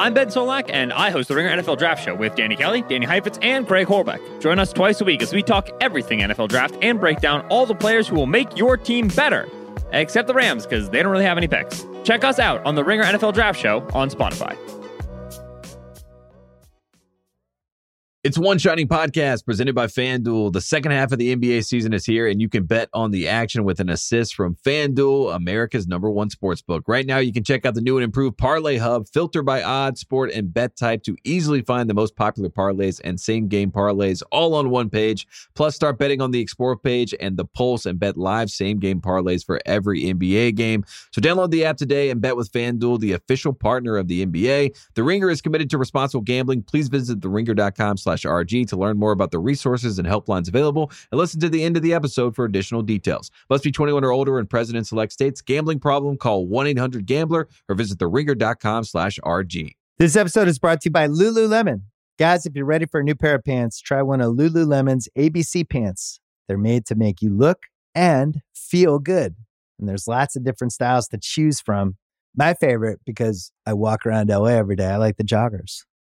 I'm Ben Solak, and I host the Ringer NFL Draft Show with Danny Kelly, Danny Heifetz, and Craig Horlbeck. Join us twice a week as we talk everything NFL Draft and break down all the players who will make your team better, except the Rams, because they don't really have any picks. Check us out on the Ringer NFL Draft Show on Spotify. It's One Shining Podcast presented by FanDuel. The second half of the NBA season is here, and you can bet on the action with an assist from FanDuel, America's number one sports book. Right now, you can check out the new and improved Parlay Hub, filter by odds, sport, and bet type to easily find the most popular parlays and same game parlays all on one page. Plus, start betting on the Explore page and the Pulse and bet live same game parlays for every NBA game. So, download the app today and bet with FanDuel, the official partner of the NBA. The Ringer is committed to responsible gambling. Please visit theringer.com slash RG to learn more about the resources and helplines available and listen to the end of the episode for additional details. Must be 21 or older in present and select states. Gambling problem, call 1-800-GAMBLER or visit theringer.com slash RG. This episode is brought to you by Lululemon. Guys, if you're ready for a new pair of pants, try one of Lululemon's ABC pants. They're made to make you look and feel good. And there's lots of different styles to choose from. My favorite, because I walk around LA every day, I like the joggers.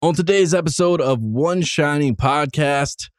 On today's episode of One Shining Podcast,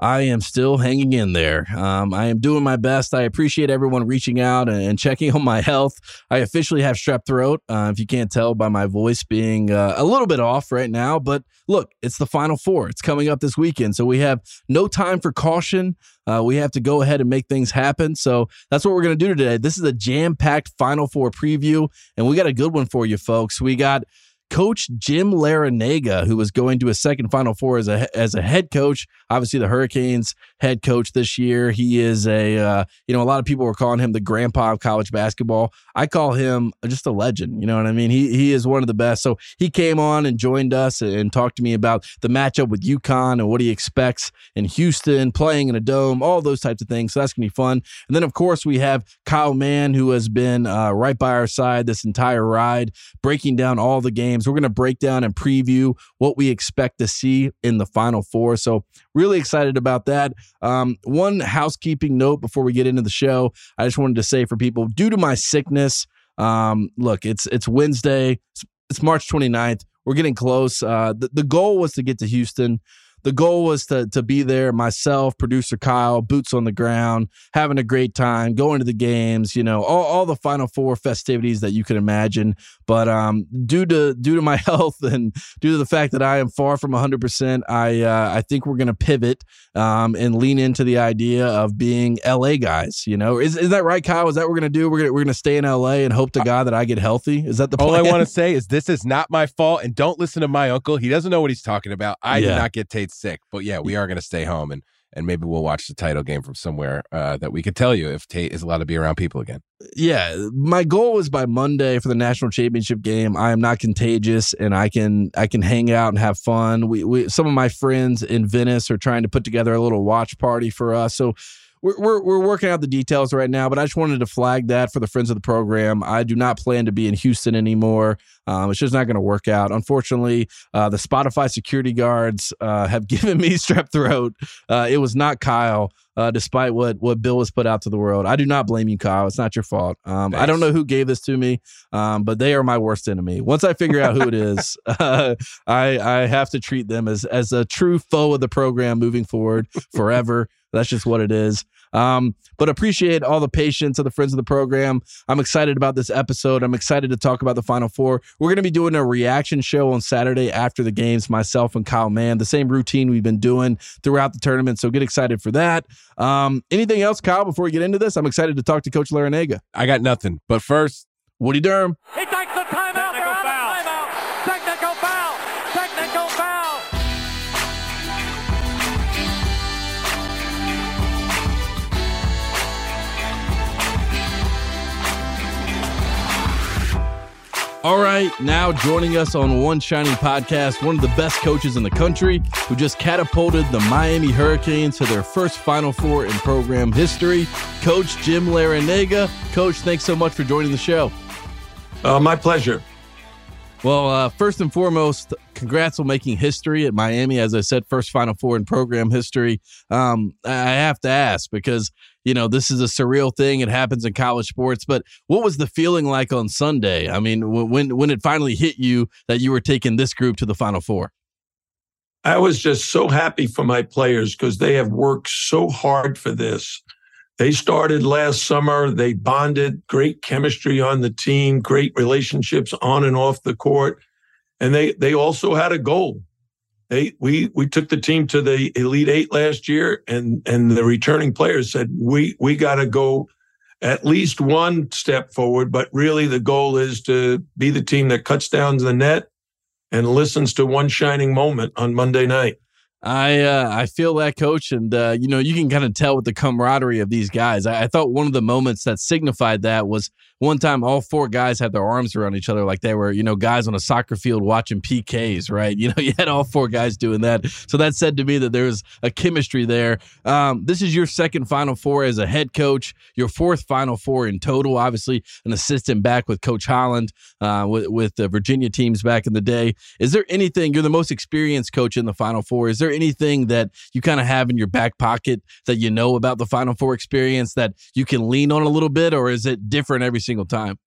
I am still hanging in there. Um, I am doing my best. I appreciate everyone reaching out and, checking on my health. I officially have strep throat, uh, if you can't tell by my voice being uh, a little bit off right now. But look, it's the final four. It's coming up this weekend. So we have no time for caution. Uh, we have to go ahead and make things happen. So that's what we're going to do today. This is a jam packed final four preview, and we got a good one for you, folks. We got Coach Jim Larrañaga, who was going to a second Final Four as a as a head coach. Obviously, the Hurricanes head coach this year. He is a uh, you know a lot of people were calling him the grandpa of college basketball. I call him just a legend. You know what I mean? He he is one of the best. So he came on and joined us and talked to me about the matchup with UConn and what he expects in Houston, playing in a dome, all those types of things. So that's gonna be fun. And then of course we have Kyle Mann, who has been uh, right by our side this entire ride, breaking down all the games games. We're going to break down and preview what we expect to see in the Final Four. So, really excited about that. Um, one housekeeping note before we get into the show I just wanted to say for people, due to my sickness, um, look, it's it's Wednesday, it's, it's March 29th. We're getting close. Uh, the, the goal was to get to Houston the goal was to to be there myself producer kyle boots on the ground having a great time going to the games you know all, all the final four festivities that you can imagine. But um, due to due to my health and due to the fact that i am far from 100% i uh, i think we're going to pivot um, and lean into the idea of being la guys you know? Is, is that right kyle? Is that what we're going to do? We're gonna we're gonna stay in la and hope to god that i get healthy? Is that the plan? all i want to say is this is not my fault and don't listen to my uncle. He doesn't know what he's talking about. I yeah. did not get Tate sick. But yeah, we are going to stay home and and maybe we'll watch the title game from somewhere uh, that we could tell you if Tate is allowed to be around people again. Yeah, my goal is by Monday for the national championship game. I am not contagious, and I can I can hang out and have fun. We, we some of my friends in Venice are trying to put together a little watch party for us. So we're, we're, we're working out the details right now, but I just wanted to flag that for the friends of the program. I do not plan to be in Houston anymore. Um, it's just not going to work out. Unfortunately, uh, the Spotify security guards uh, have given me strep throat. Uh, it was not Kyle. Uh, despite what what Bill has put out to the world. I do not blame you, Kyle. It's not your fault. Um, I don't know who gave this to me, um, but they are my worst enemy. Once I figure out who it is, uh, I I have to treat them as as a true foe of the program moving forward forever. That's just what it is. Um, but appreciate all the patience of the friends of the program. I'm excited about this episode. I'm excited to talk about the Final Four. We're going to be doing a reaction show on Saturday after the games, myself and Kyle Mann, the same routine we've been doing throughout the tournament. So get excited for that. Um, anything else, Kyle, before we get into this? I'm excited to talk to Coach Larrañaga. I got nothing. But first, Woody Durham. He takes the timeout. All right, now joining us on One Shining Podcast, one of the best coaches in the country who just catapulted the Miami Hurricanes to their first Final Four in program history, Coach Jim Larrañaga. Coach, thanks so much for joining the show. Uh, my pleasure. Well, uh, first and foremost, congrats on making history at Miami. As I said, first Final Four in program history. Um, I have to ask because you know this is a surreal thing. It happens in college sports. But what was the feeling like on Sunday? I mean, when when it finally hit you that you were taking this group to the Final Four? I was just so happy for my players because they have worked so hard for this. They started last summer. They bonded, great chemistry on the team, great relationships on and off the court. And they they also had a goal. They we we took the team to the Elite Eight last year, and and the returning players said we we got to go at least one step forward. But really, the goal is to be the team that cuts down the net and listens to one shining moment on Monday night. I uh, I feel that coach, and uh, you know you can kind of tell with the camaraderie of these guys. I, I, thought one of the moments that signified that was one time all four guys had their arms around each other like they were you know guys on a soccer field watching PKs, right? You know you had all four guys doing that, so that said to me that there was a chemistry there. Um, this is your second Final Four as a head coach, your fourth Final Four in total. Obviously, an assistant back with Coach Holland uh, with with the Virginia teams back in the day. Is there anything you're the most experienced coach in the Final Four? Is there anything that you kind of have in your back pocket that you know about the Final Four experience that you can lean on a little bit, or is it different every single time?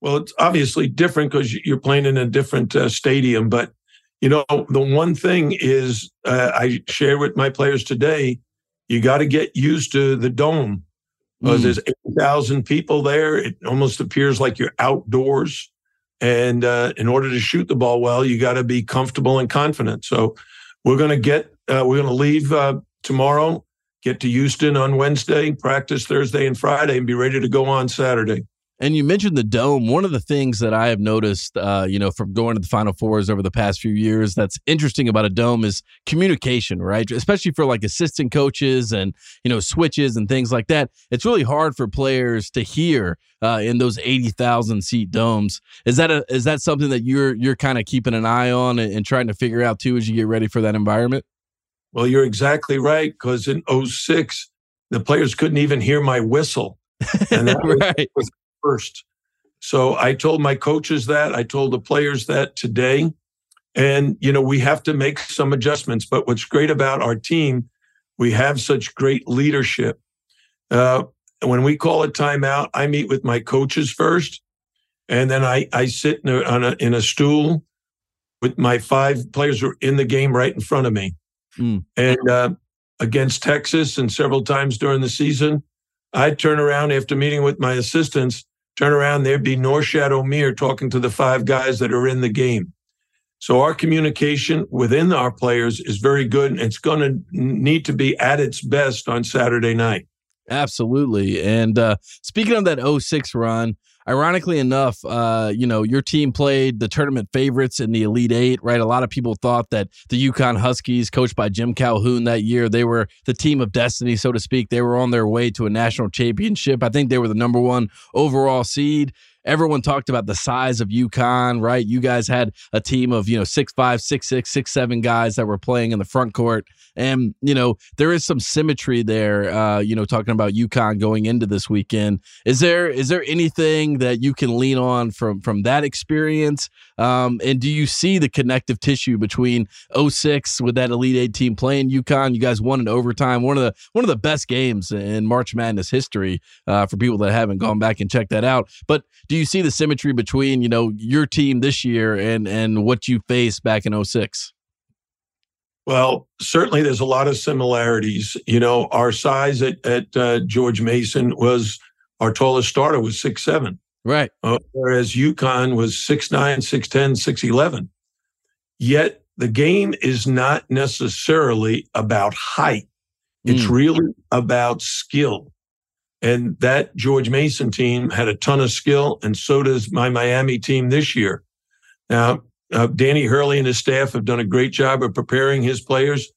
Well, it's obviously different because you're playing in a different uh, stadium. But you know, the one thing is uh, I share with my players today: you got to get used to the dome because mm. there's eight thousand people there. It almost appears like you're outdoors. And uh, in order to shoot the ball well, you got to be comfortable and confident. So we're going to get, uh, we're going to leave uh, tomorrow, get to Houston on Wednesday, practice Thursday and Friday, and be ready to go on Saturday. And you mentioned the dome. One of the things that I have noticed, uh, you know, from going to the Final Fours over the past few years, that's interesting about a dome is communication, right? Especially for like assistant coaches and you know switches and things like that. It's really hard for players to hear uh, in those eighty thousand seat domes. Is that a is that something that you're you're kind of keeping an eye on and, and trying to figure out too as you get ready for that environment? Well, you're exactly right because in 06, the players couldn't even hear my whistle. And that right. was first. So I told my coaches that. I told the players that today. And, you know, we have to make some adjustments. But what's great about our team, we have such great leadership. Uh, when we call a timeout, I meet with my coaches first. And then I, I sit in a, a, in a stool with my five players who are in the game right in front of me. Mm. And uh, against Texas and several times during the season, I'd turn around after meeting with my assistants turn around, there'd be Norchad Omier talking to the five guys that are in the game. So our communication within our players is very good. And it's going to need to be at its best on Saturday night. Absolutely. And uh, speaking of that 06 run, ironically enough, uh, you know, your team played the tournament favorites in the Elite Eight, right? A lot of people thought that the UConn Huskies, coached by Jim Calhoun that year, they were the team of destiny, so to speak. They were on their way to a national championship. I think they were the number one overall seed everyone talked about the size of UConn, right? You guys had a team of, you know, six five, six six, six seven guys that were playing in the front court. And, you know, there is some symmetry there, uh, you know, talking about UConn going into this weekend. Is there is there anything that you can lean on from from that experience? Um, and do you see the connective tissue between 06 with that Elite Eight team playing UConn? You guys won in overtime, one of the one of the best games in March Madness history uh, for people that haven't gone back and checked that out. But do you see the symmetry between you know your team this year and and what you faced back in 06 well certainly there's a lot of similarities. You know our size at, at uh, george mason was our tallest starter was six seven. Right. Uh, whereas UConn was six nine six ten six eleven. Yet the game is not necessarily about height. It's mm. really about skill. And that George Mason team had a ton of skill, and so does my Miami team this year. Now, uh, Danny Hurley and his staff have done a great job of preparing his players.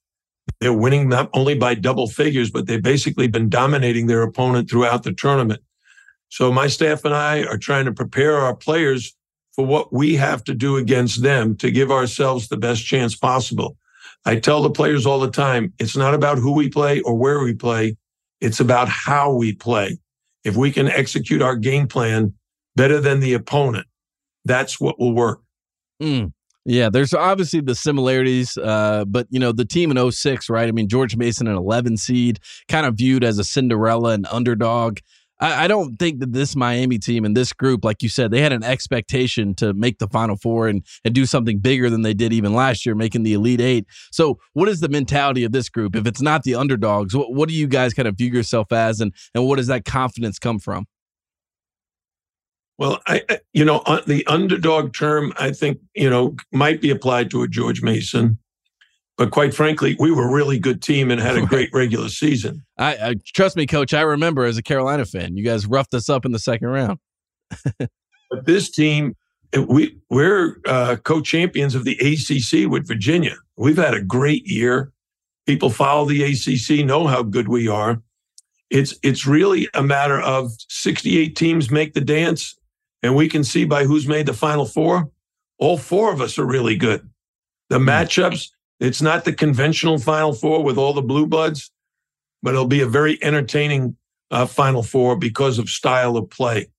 They're winning not only by double figures, but they've basically been dominating their opponent throughout the tournament. So my staff and I are trying to prepare our players for what we have to do against them to give ourselves the best chance possible. I tell the players all the time, it's not about who we play or where we play. It's about how we play. If we can execute our game plan better than the opponent, that's what will work. Mm. Yeah, there's obviously the similarities, uh, but you know the team in 06, right? I mean, George Mason, an 11 seed, kind of viewed as a Cinderella and underdog. I, I, don't think that this Miami team and this group, like you said, they had an expectation to make the Final Four and and do something bigger than they did even last year, making the Elite Eight. So, what is the mentality of this group? If it's not the underdogs, what, what do you guys kind of view yourself as, and and what does that confidence come from? Well, I, you know, uh, the underdog term, I think, you know, might be applied to a George Mason. But quite frankly, we were a really good team and had a great regular season. I, I trust me, coach. I remember as a Carolina fan, you guys roughed us up in the second round. but this team, we we're uh, co-champions of the ACC with Virginia. We've had a great year. People follow the ACC, know how good we are. It's it's really a matter of 68 teams make the dance and we can see by who's made the final four, all four of us are really good. The hmm. matchups, it's not the conventional final four with all the blue bloods, but it'll be a very entertaining uh, final four because of style of play.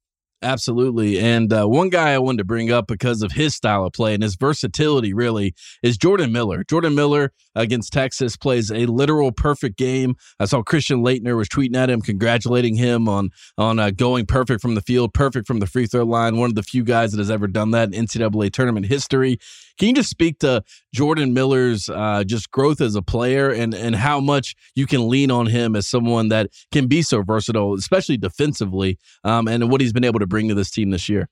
Absolutely. And uh, one guy I wanted to bring up because of his style of play and his versatility, really, is Jordan Miller. Jordan Miller against Texas plays a literal perfect game. I saw Christian Laettner was tweeting at him, congratulating him on on uh, going perfect from the field, perfect from the free throw line. One of the few guys that has ever done that in NCAA tournament history. Can you just speak to Jordan Miller's uh, just growth as a player and and how much you can lean on him as someone that can be so versatile, especially defensively, um, and what he's been able to bring to this team this year?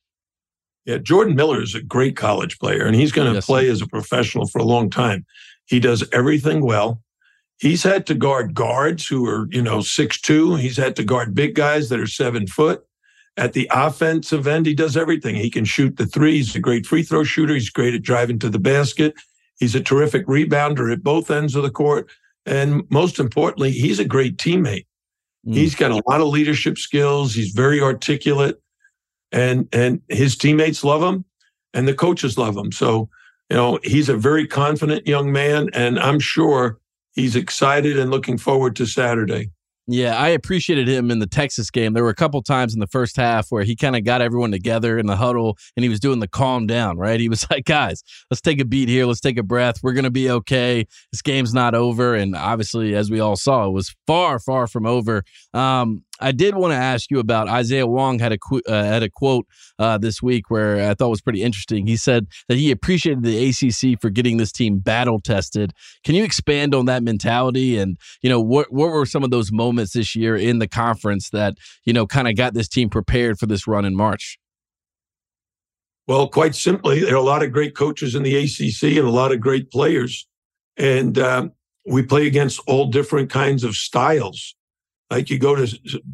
Yeah, Jordan Miller is a great college player, and he's going to yes, play as a professional for a long time. He does everything well. He's had to guard guards who are, you know, six two. He's had to guard big guys that are seven foot. At the offensive end, he does everything. He can shoot the three. He's a great free throw shooter. He's great at driving to the basket. He's a terrific rebounder at both ends of the court. And most importantly, he's a great teammate. Mm. He's got a lot of leadership skills. He's very articulate. And and his teammates love him and the coaches love him. So, you know, he's a very confident young man. And I'm sure he's excited and looking forward to Saturday. Yeah, I appreciated him in the Texas game. There were a couple times in the first half where he kind of got everyone together in the huddle and he was doing the calm down, right? He was like, guys, let's take a beat here. Let's take a breath. We're going to be okay. This game's not over. And obviously, as we all saw, it was far, far from over. Um, I did want to ask you about Isaiah Wong had a qu- uh, had a quote uh, this week where I thought was pretty interesting. He said that he appreciated the ACC for getting this team battle tested. Can you expand on that mentality and you know what what were some of those moments this year in the conference that you know kind of got this team prepared for this run in March? Well, quite simply, there are a lot of great coaches in the ACC and a lot of great players, and um, we play against all different kinds of styles. Like you go to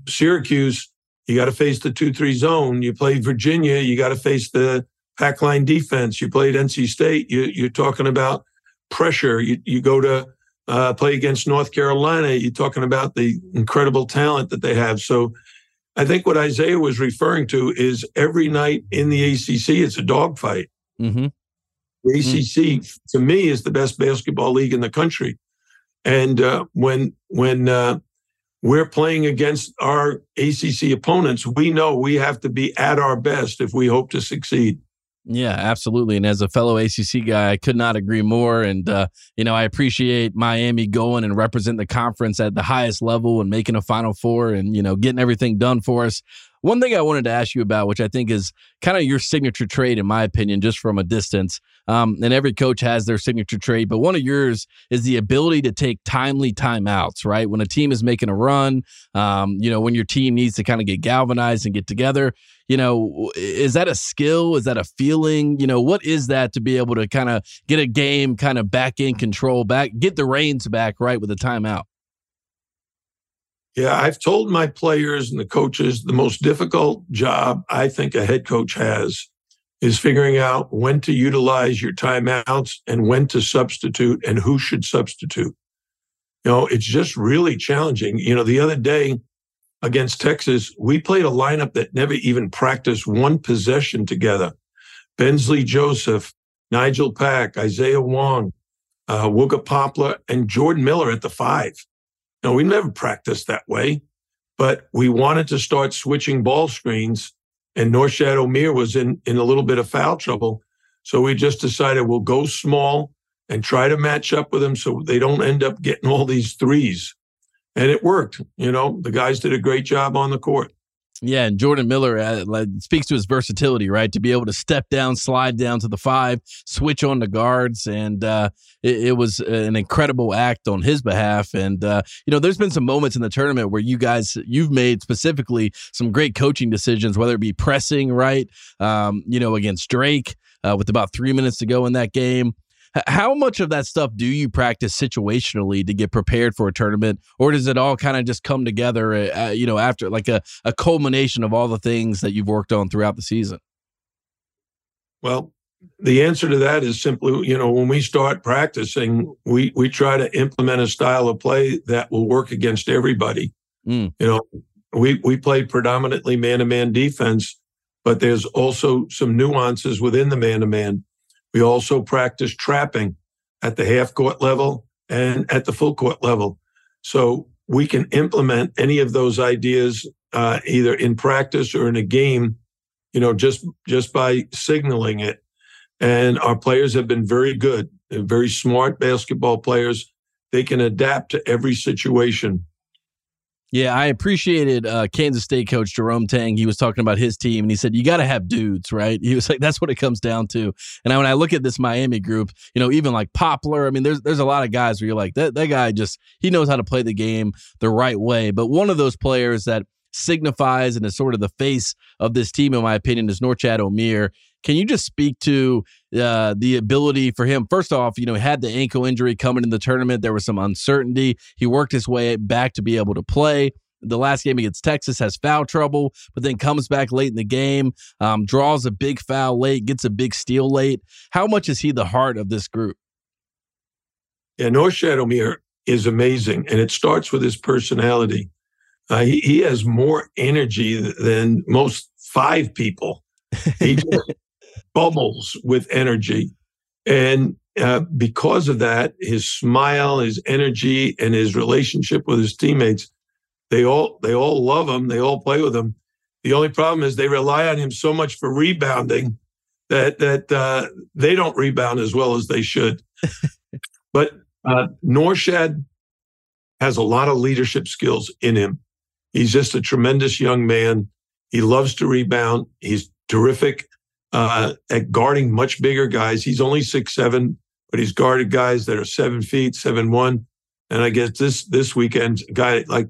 Syracuse, you got to face the 2 3 zone. You play Virginia, you got to face the pack line defense. You played NC State, you, are talking about pressure. You, you go to uh, play against North Carolina, you're talking about the incredible talent that they have. So I think what Isaiah was referring to is every night in the ACC, it's a dogfight. Mm-hmm. The ACC, mm-hmm. to me, is the best basketball league in the country. And uh, when when uh, we're playing against our ACC opponents. We know we have to be at our best if we hope to succeed. Yeah, absolutely. And as a fellow ACC guy, I could not agree more. And, uh, you know, I appreciate Miami going and represent the conference at the highest level and making a Final Four and, you know, getting everything done for us. One thing I wanted to ask you about, which I think is kind of your signature trade, in my opinion, just from a distance. Um, and every coach has their signature trait, but one of yours is the ability to take timely timeouts, right? When a team is making a run, um, you know, when your team needs to kind of get galvanized and get together, you know, is that a skill? Is that a feeling? You know, what is that to be able to kind of get a game kind of back in control, back, get the reins back, right, with a timeout? Yeah, I've told my players and the coaches the most difficult job I think a head coach has is figuring out when to utilize your timeouts and when to substitute and who should substitute. You know, it's just really challenging. You know, the other day against Texas, we played a lineup that never even practiced one possession together. Bensley Joseph, Nigel Pack, Isaiah Wong, uh, Poplar, and Jordan Miller at the five. Now, we never practiced that way, but we wanted to start switching ball screens, and Norchad Omier was in, in a little bit of foul trouble. So we just decided we'll go small and try to match up with them so they don't end up getting all these threes. And it worked. You know, the guys did a great job on the court. Yeah, and Jordan Miller uh, like, speaks to his versatility, right? To be able to step down, slide down to the five, switch on the guards, and uh, it, it, was an incredible act on his behalf. And uh, you know, there's been some moments in the tournament where you guys, you've made specifically some great coaching decisions, whether it be pressing, right? Um, you know, against Drake uh, with about three minutes to go in that game. How much of that stuff do you practice situationally to get prepared for a tournament, or does it all kind of just come together, uh, uh, you know, after like a, a culmination of all the things that you've worked on throughout the season? Well, the answer to that is simply, you know, when we start practicing, we we try to implement a style of play that will work against everybody. Mm. You know, we we play predominantly man to man defense, but there's also some nuances within the man to man. We also practice trapping at the half court level and at the full court level. So we can implement any of those ideas uh, either in practice or in a game, you know, just just by signaling it. And our players have been very good, They're very smart basketball players. They can adapt to every situation. Yeah, I appreciated uh, Kansas State coach Jerome Tang. He was talking about his team, and he said you got to have dudes, right? He was like, that's what it comes down to. And I, when I look at this Miami group, you know, even like Poplar, I mean, there's there's a lot of guys where you're like, that that guy just he knows how to play the game the right way. But one of those players that signifies and is sort of the face of this team, in my opinion, is Norchad Omier. Can you just speak to uh, the ability for him? First off, you know, had the ankle injury coming in the tournament. There was some uncertainty. He worked his way back to be able to play. The last game against Texas has foul trouble, but then comes back late in the game, um, draws a big foul late, gets a big steal late. How much is he the heart of this group? Yeah, Norchad Omier is amazing, and it starts with his personality. Uh, he, he has more energy than most five people. He bubbles with energy. And uh, because of that, his smile, his energy, and his relationship with his teammates, they all they all love him. They all play with him. The only problem is they rely on him so much for rebounding that that uh, they don't rebound as well as they should. but uh, Norchad has a lot of leadership skills in him. He's just a tremendous young man. He loves to rebound. He's terrific uh, at guarding much bigger guys. He's only six seven, but he's guarded guys that are seven feet, seven one. And I guess this this weekend, guy like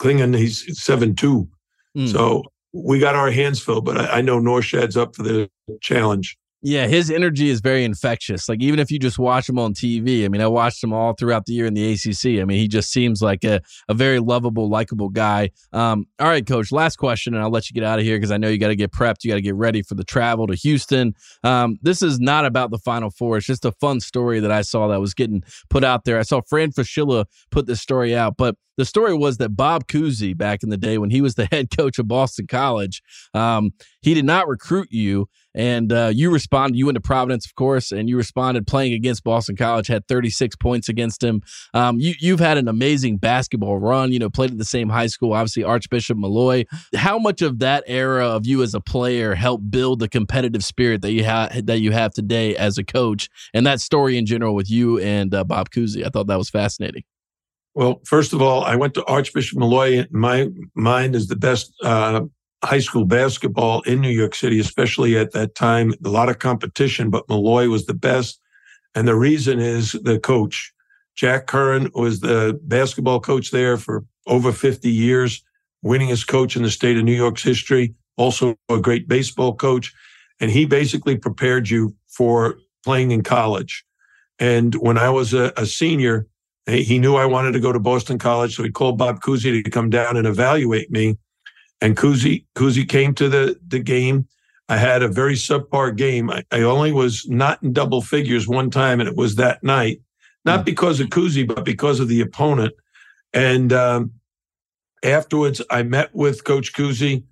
Clingan, he's seven two. Mm. So we got our hands filled, but I, I know Norchad's up for the challenge. Yeah, his energy is very infectious. Like even if you just watch him on TV, I mean, I watched him all throughout the year in the ACC. I mean, he just seems like a, a very lovable, likable guy. Um, all right, coach, last question, and I'll let you get out of here because I know you got to get prepped. You got to get ready for the travel to Houston. Um, this is not about the Final Four. It's just a fun story that I saw that was getting put out there. I saw Fran Fraschilla put this story out, but the story was that Bob Cousy, back in the day when he was the head coach of Boston College, um, he did not recruit you and uh, you responded. You went to Providence, of course, and you responded playing against Boston College. Had 36 points against him. Um, you you've had an amazing basketball run. You know, played at the same high school. Obviously, Archbishop Molloy. How much of that era of you as a player helped build the competitive spirit that you have that you have today as a coach, and that story in general with you and uh, Bob Cousy? I thought that was fascinating. Well, first of all, I went to Archbishop Molloy. My mind is the best uh, high school basketball in New York City, especially at that time. A lot of competition, but Molloy was the best. And the reason is the coach. Jack Curran was the basketball coach there for over 50 years, winningest coach in the state of New York's history, also a great baseball coach. And he basically prepared you for playing in college. And when I was a, a senior, he knew I wanted to go to Boston College. So he called Bob Cousy to come down and evaluate me. And Kuzi Cousy came to the, the game. I had a very subpar game. I, I, only was not in double figures one time, and it was that night. Not hmm. because of Cousy, but because of the opponent. And um, afterwards, I met with Coach Cousy,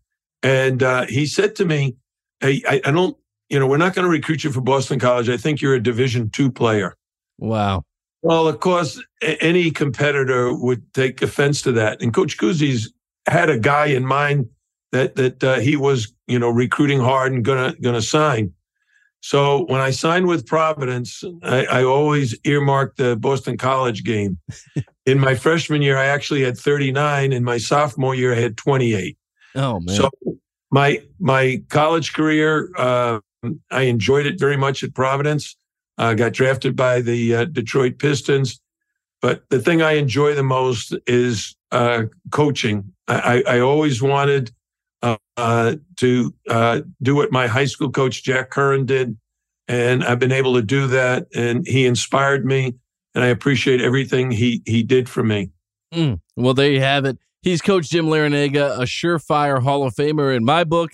and uh, he said to me, hey, I, I don't you know, we're not going to recruit you for Boston College. I think you're a Division two player. Wow. Well, of course, any competitor would take offense to that. And Coach Cousy's had a guy in mind that that uh, he was, you know, recruiting hard and gonna gonna sign. So when I signed with Providence, I, I always earmarked the Boston College game. in my freshman year, I actually had 39. In my sophomore year, I had 28. Oh man! So my my college career, uh, I enjoyed it very much at Providence. I uh, got drafted by the uh, Detroit Pistons, but the thing I enjoy the most is uh, coaching. I, I, always wanted uh, uh, to do what my high school coach Jack Curran did, and I've been able to do that. And he inspired me, and I appreciate everything he he did for me. Mm. Well, there you have it. He's Coach Jim Larrañaga, a surefire Hall of Famer in my book.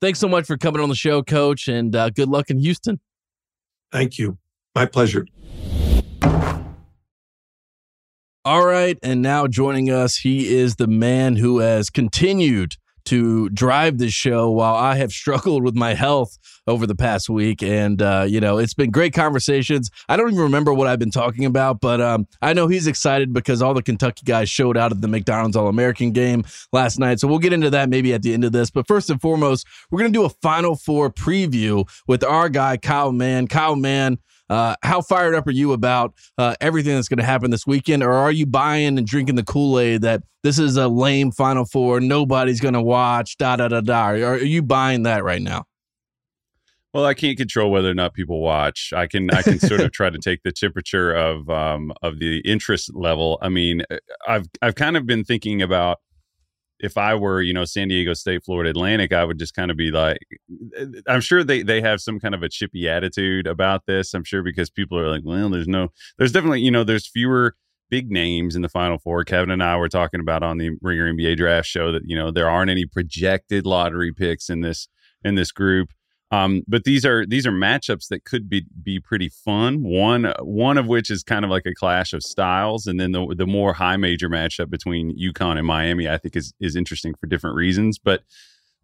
Thanks so much for coming on the show, Coach, and uh, good luck in Houston. Thank you. My pleasure. All right. And now joining us, he is the man who has continued to drive this show while I have struggled with my health over the past week. And, uh, you know, it's been great conversations. I don't even remember what I've been talking about, but um, I know he's excited because all the Kentucky guys showed out at the McDonald's All American game last night. So we'll get into that maybe at the end of this. But first and foremost, we're going to do a Final Four preview with our guy, Kyle Mann. Kyle Mann uh, how fired up are you about uh, everything that's going to happen this weekend, or are you buying and drinking the Kool Aid that this is a lame Final Four, nobody's going to watch, da da da da? Are, are you buying that right now? Well, I can't control whether or not people watch. I can I can sort of try to take the temperature of um, of the interest level. I mean, uh, I've I've kind of been thinking about if I were, you know, San Diego State, Florida Atlantic, I would just kind of be like, eh, I'm sure they they have some kind of a chippy attitude about this. I'm sure because people are like, well, there's no, there's definitely, you know, there's fewer big names in the Final Four. Kevin and I were talking about on the Ringer NBA Draft show that you know there aren't any projected lottery picks in this in this group. Um, but these are these are matchups that could be be pretty fun. One one of which is kind of like a clash of styles, and then the the more high major matchup between UConn and Miami, I think is is interesting for different reasons. But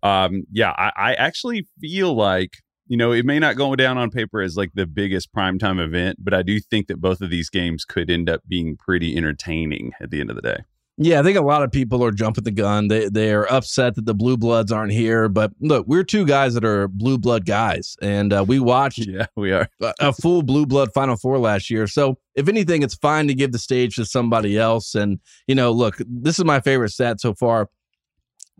um, yeah, I, I actually feel like you know it may not go down on paper as like the biggest primetime event, but I do think that both of these games could end up being pretty entertaining at the end of the day. Yeah, I think a lot of people are jumping the gun. They they are upset that the blue bloods aren't here. But look, we're two guys that are blue blood guys, and uh, we watched. yeah, we are a, a full blue blood Final Four last year. So if anything, it's fine to give the stage to somebody else. And you know, look, this is my favorite stat so far.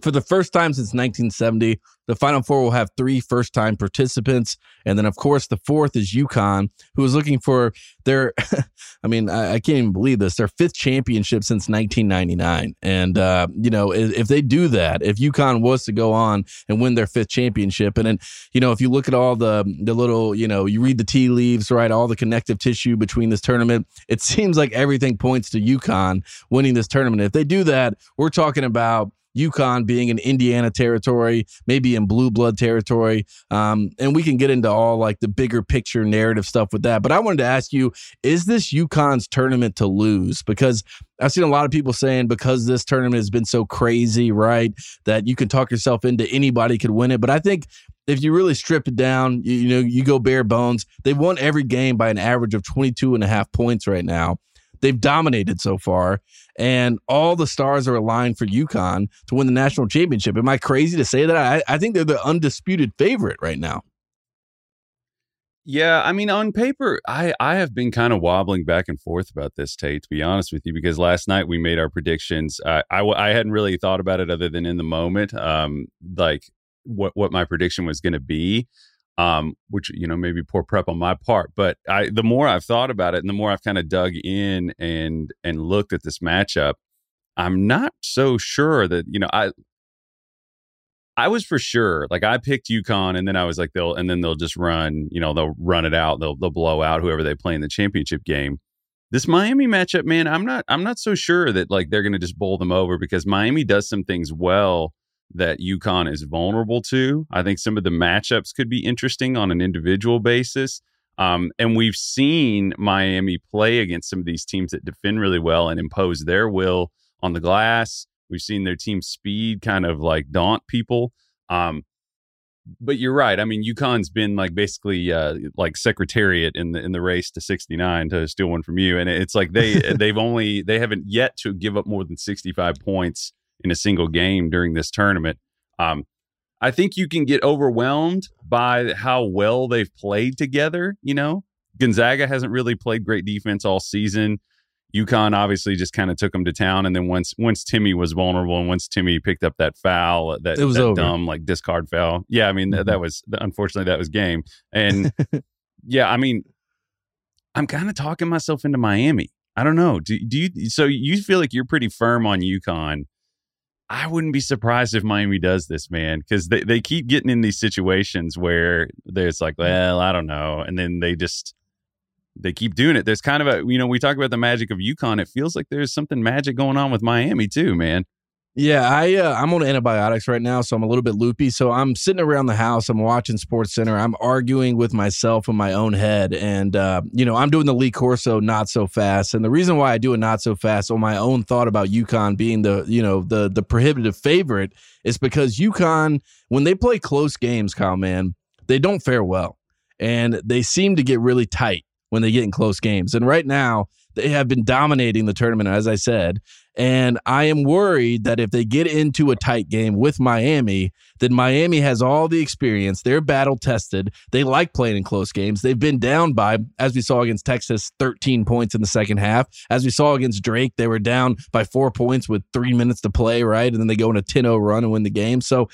For the first time since 1970, the Final Four will have three first time participants. And then, of course, the fourth is UConn, who is looking for their, I mean, I, I, can't even believe this, their fifth championship since 1999. And, uh, you know, if, if, they do that, if UConn was to go on and win their fifth championship, and then, you know, if you look at all the, the little, you know, you read the tea leaves, right, all the connective tissue between this tournament, it seems like everything points to UConn winning this tournament. If they do that, we're talking about UConn being in Indiana territory, maybe in blue blood territory. Um, and we can get into all like the bigger picture narrative stuff with that. But I wanted to ask you, is this UConn's tournament to lose? Because I've seen a lot of people saying because this tournament has been so crazy, right? That you can talk yourself into anybody could win it. But I think if you really strip it down, you, you know, you go bare bones. They've won every game by an average of 22 and a half points right now. They've dominated so far, and all the stars are aligned for UConn to win the national championship. Am I crazy to say that? I, I think they're the undisputed favorite right now. Yeah, I mean, on paper, I I have been kind of wobbling back and forth about this, Tate. To be honest with you, because last night we made our predictions. I I, I hadn't really thought about it other than in the moment, um, like what what my prediction was going to be um, which you know maybe poor prep on my part. But I, the more I've thought about it, and the more I've kind of dug in and and looked at this matchup, I'm not so sure that you know I. I was for sure like I picked UConn, and then I was like they'll and then they'll just run you know they'll run it out they'll they'll blow out whoever they play in the championship game. This Miami matchup, man, I'm not I'm not so sure that like they're going to just bowl them over because Miami does some things well that UConn is vulnerable to. I think some of the matchups could be interesting on an individual basis. Um, and we've seen Miami play against some of these teams that defend really well and impose their will on the glass. We've seen their team speed kind of like daunt people. Um, but you're right. I mean, UConn's been like basically uh, like secretariat in the in the race to 69 to steal one from you, and it's like they they've only they haven't yet to give up more than 65 points in a single game during this tournament. Um, I think you can get overwhelmed by how well they've played together. You know, Gonzaga hasn't really played great defense all season. UConn obviously just kind of took them to town, and then once once Timme was vulnerable, and once Timme picked up that foul, that, it was that dumb like discard foul. Yeah, I mean mm-hmm. that, that was unfortunately that was game, and yeah, I mean I'm kind of talking myself into Miami. I don't know. Do, do you? So you feel like you're pretty firm on UConn? I wouldn't be surprised if Miami does this, man, because they, they keep getting in these situations where there's like, well, I don't know, and then they just they keep doing it. There's kind of a you know we talk about the magic of UConn. It feels like there's something magic going on with Miami too, man. Yeah, I uh, I'm on antibiotics right now, so I'm a little bit loopy. So I'm sitting around the house, I'm watching Sports Center, I'm arguing with myself in my own head, and uh, you know I'm doing the Lee Corso not so fast. And the reason why I do it not so fast on my own thought about UConn being the you know the the prohibitive favorite is because UConn when they play close games, Kyle Mann, they don't fare well, and they seem to get really tight when they get in close games. And right now, they have been dominating the tournament, as I said. And I am worried that if they get into a tight game with Miami, then Miami has all the experience. They're battle tested. They like playing in close games. They've been down by, as we saw against Texas, 13 points in the second half. As we saw against Drake, they were down by four points with three minutes to play, right? And then they go on a 10 0 run and win the game. So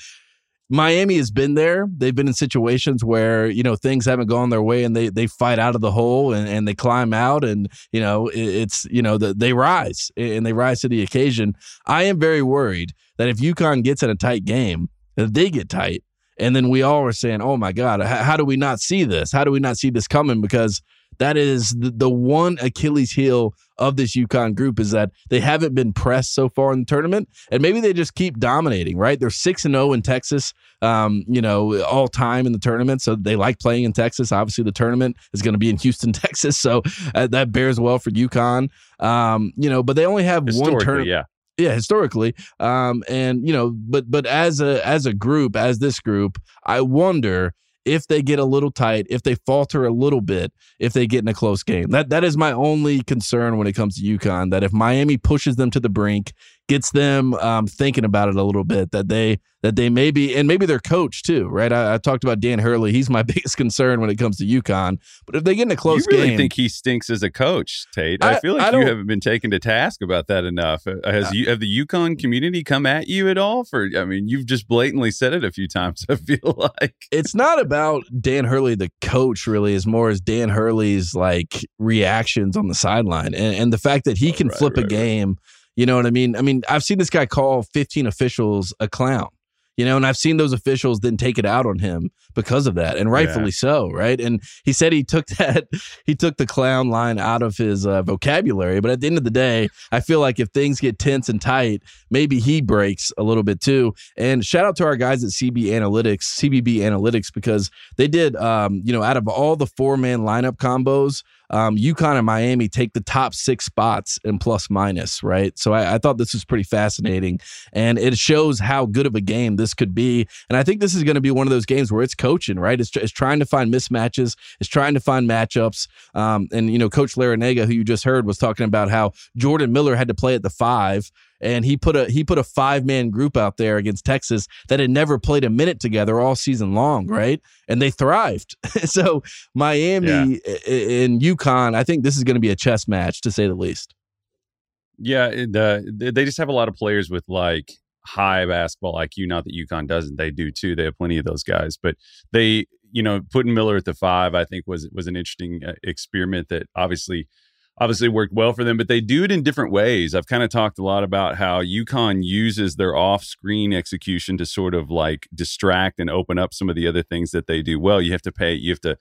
Miami has been there. They've been in situations where, you know, things haven't gone their way and they they fight out of the hole and, and they climb out and, you know, it, it's, you know, the, they rise and they rise to the occasion. I am very worried that if UConn gets in a tight game, that they get tight. And then we all are saying, oh my God, how do we not see this? How do we not see this coming? Because that is the, the one Achilles heel of this UConn group is that they haven't been pressed so far in the tournament, and maybe they just keep dominating. Right? They're six and zero oh in Texas, um, you know, all time in the tournament, so they like playing in Texas. Obviously, the tournament is going to be in Houston, Texas, so uh, that bears well for UConn. Um, you know, but they only have one tournament. Yeah yeah historically um and you know but but as a as a group as this group i wonder if they get a little tight, if they falter a little bit, if they get in a close game. That that is my only concern when it comes to UConn. That if Miami pushes them to the brink, gets them um, thinking about it a little bit, that they that they may be, and maybe their coach too, right? I, I, talked about Dan Hurley. He's my biggest concern when it comes to UConn. But if they get in a close game you really game, think he stinks as a coach, Tate? I, I feel like I you haven't been taken to task about that enough. Uh, has you have the UConn community come at you at all? For I mean, you've just blatantly said it a few times. I feel like it's not about Dan Hurley, the coach, really, as more as Dan Hurley's like reactions on the sideline and, and the fact that he can right, flip right, a game. Right. You know what I mean? I mean, I've seen this guy call 15 officials a clown you know, and I've seen those officials then take it out on him because of that, and rightfully yeah. so, right? And he said he took that, he took the clown line out of his uh, vocabulary. But at the end of the day, I feel like if things get tense and tight, maybe he breaks a little bit too. And shout out to our guys at CB Analytics, CBB Analytics, because they did, um, you know, out of all the four man lineup combos, um, UConn and Miami take the top six spots in plus minus, right? So I, I, thought this was pretty fascinating. And it shows how good of a game this could be. And I think this is going to be one of those games where it's coaching, right? It's, it's trying to find mismatches, it's trying to find matchups. Um, and, you know, Coach Larrañaga, who you just heard, was talking about how Jordan Miller had to play at the five and he put a he put a five man group out there against Texas that had never played a minute together all season long, right? And they thrived. so Miami yeah. and UConn, I think this is going to be a chess match to say the least. Yeah, the, they just have a lot of players with like high basketball IQ. Not that UConn doesn't; they do too. They have plenty of those guys, but they, you know, putting Miller at the five, I think was was an interesting uh, experiment that obviously obviously worked well for them, but they do it in different ways. I've kind of talked a lot about how UConn uses their off screen execution to sort of like distract and open up some of the other things that they do well. You have to pay, you have to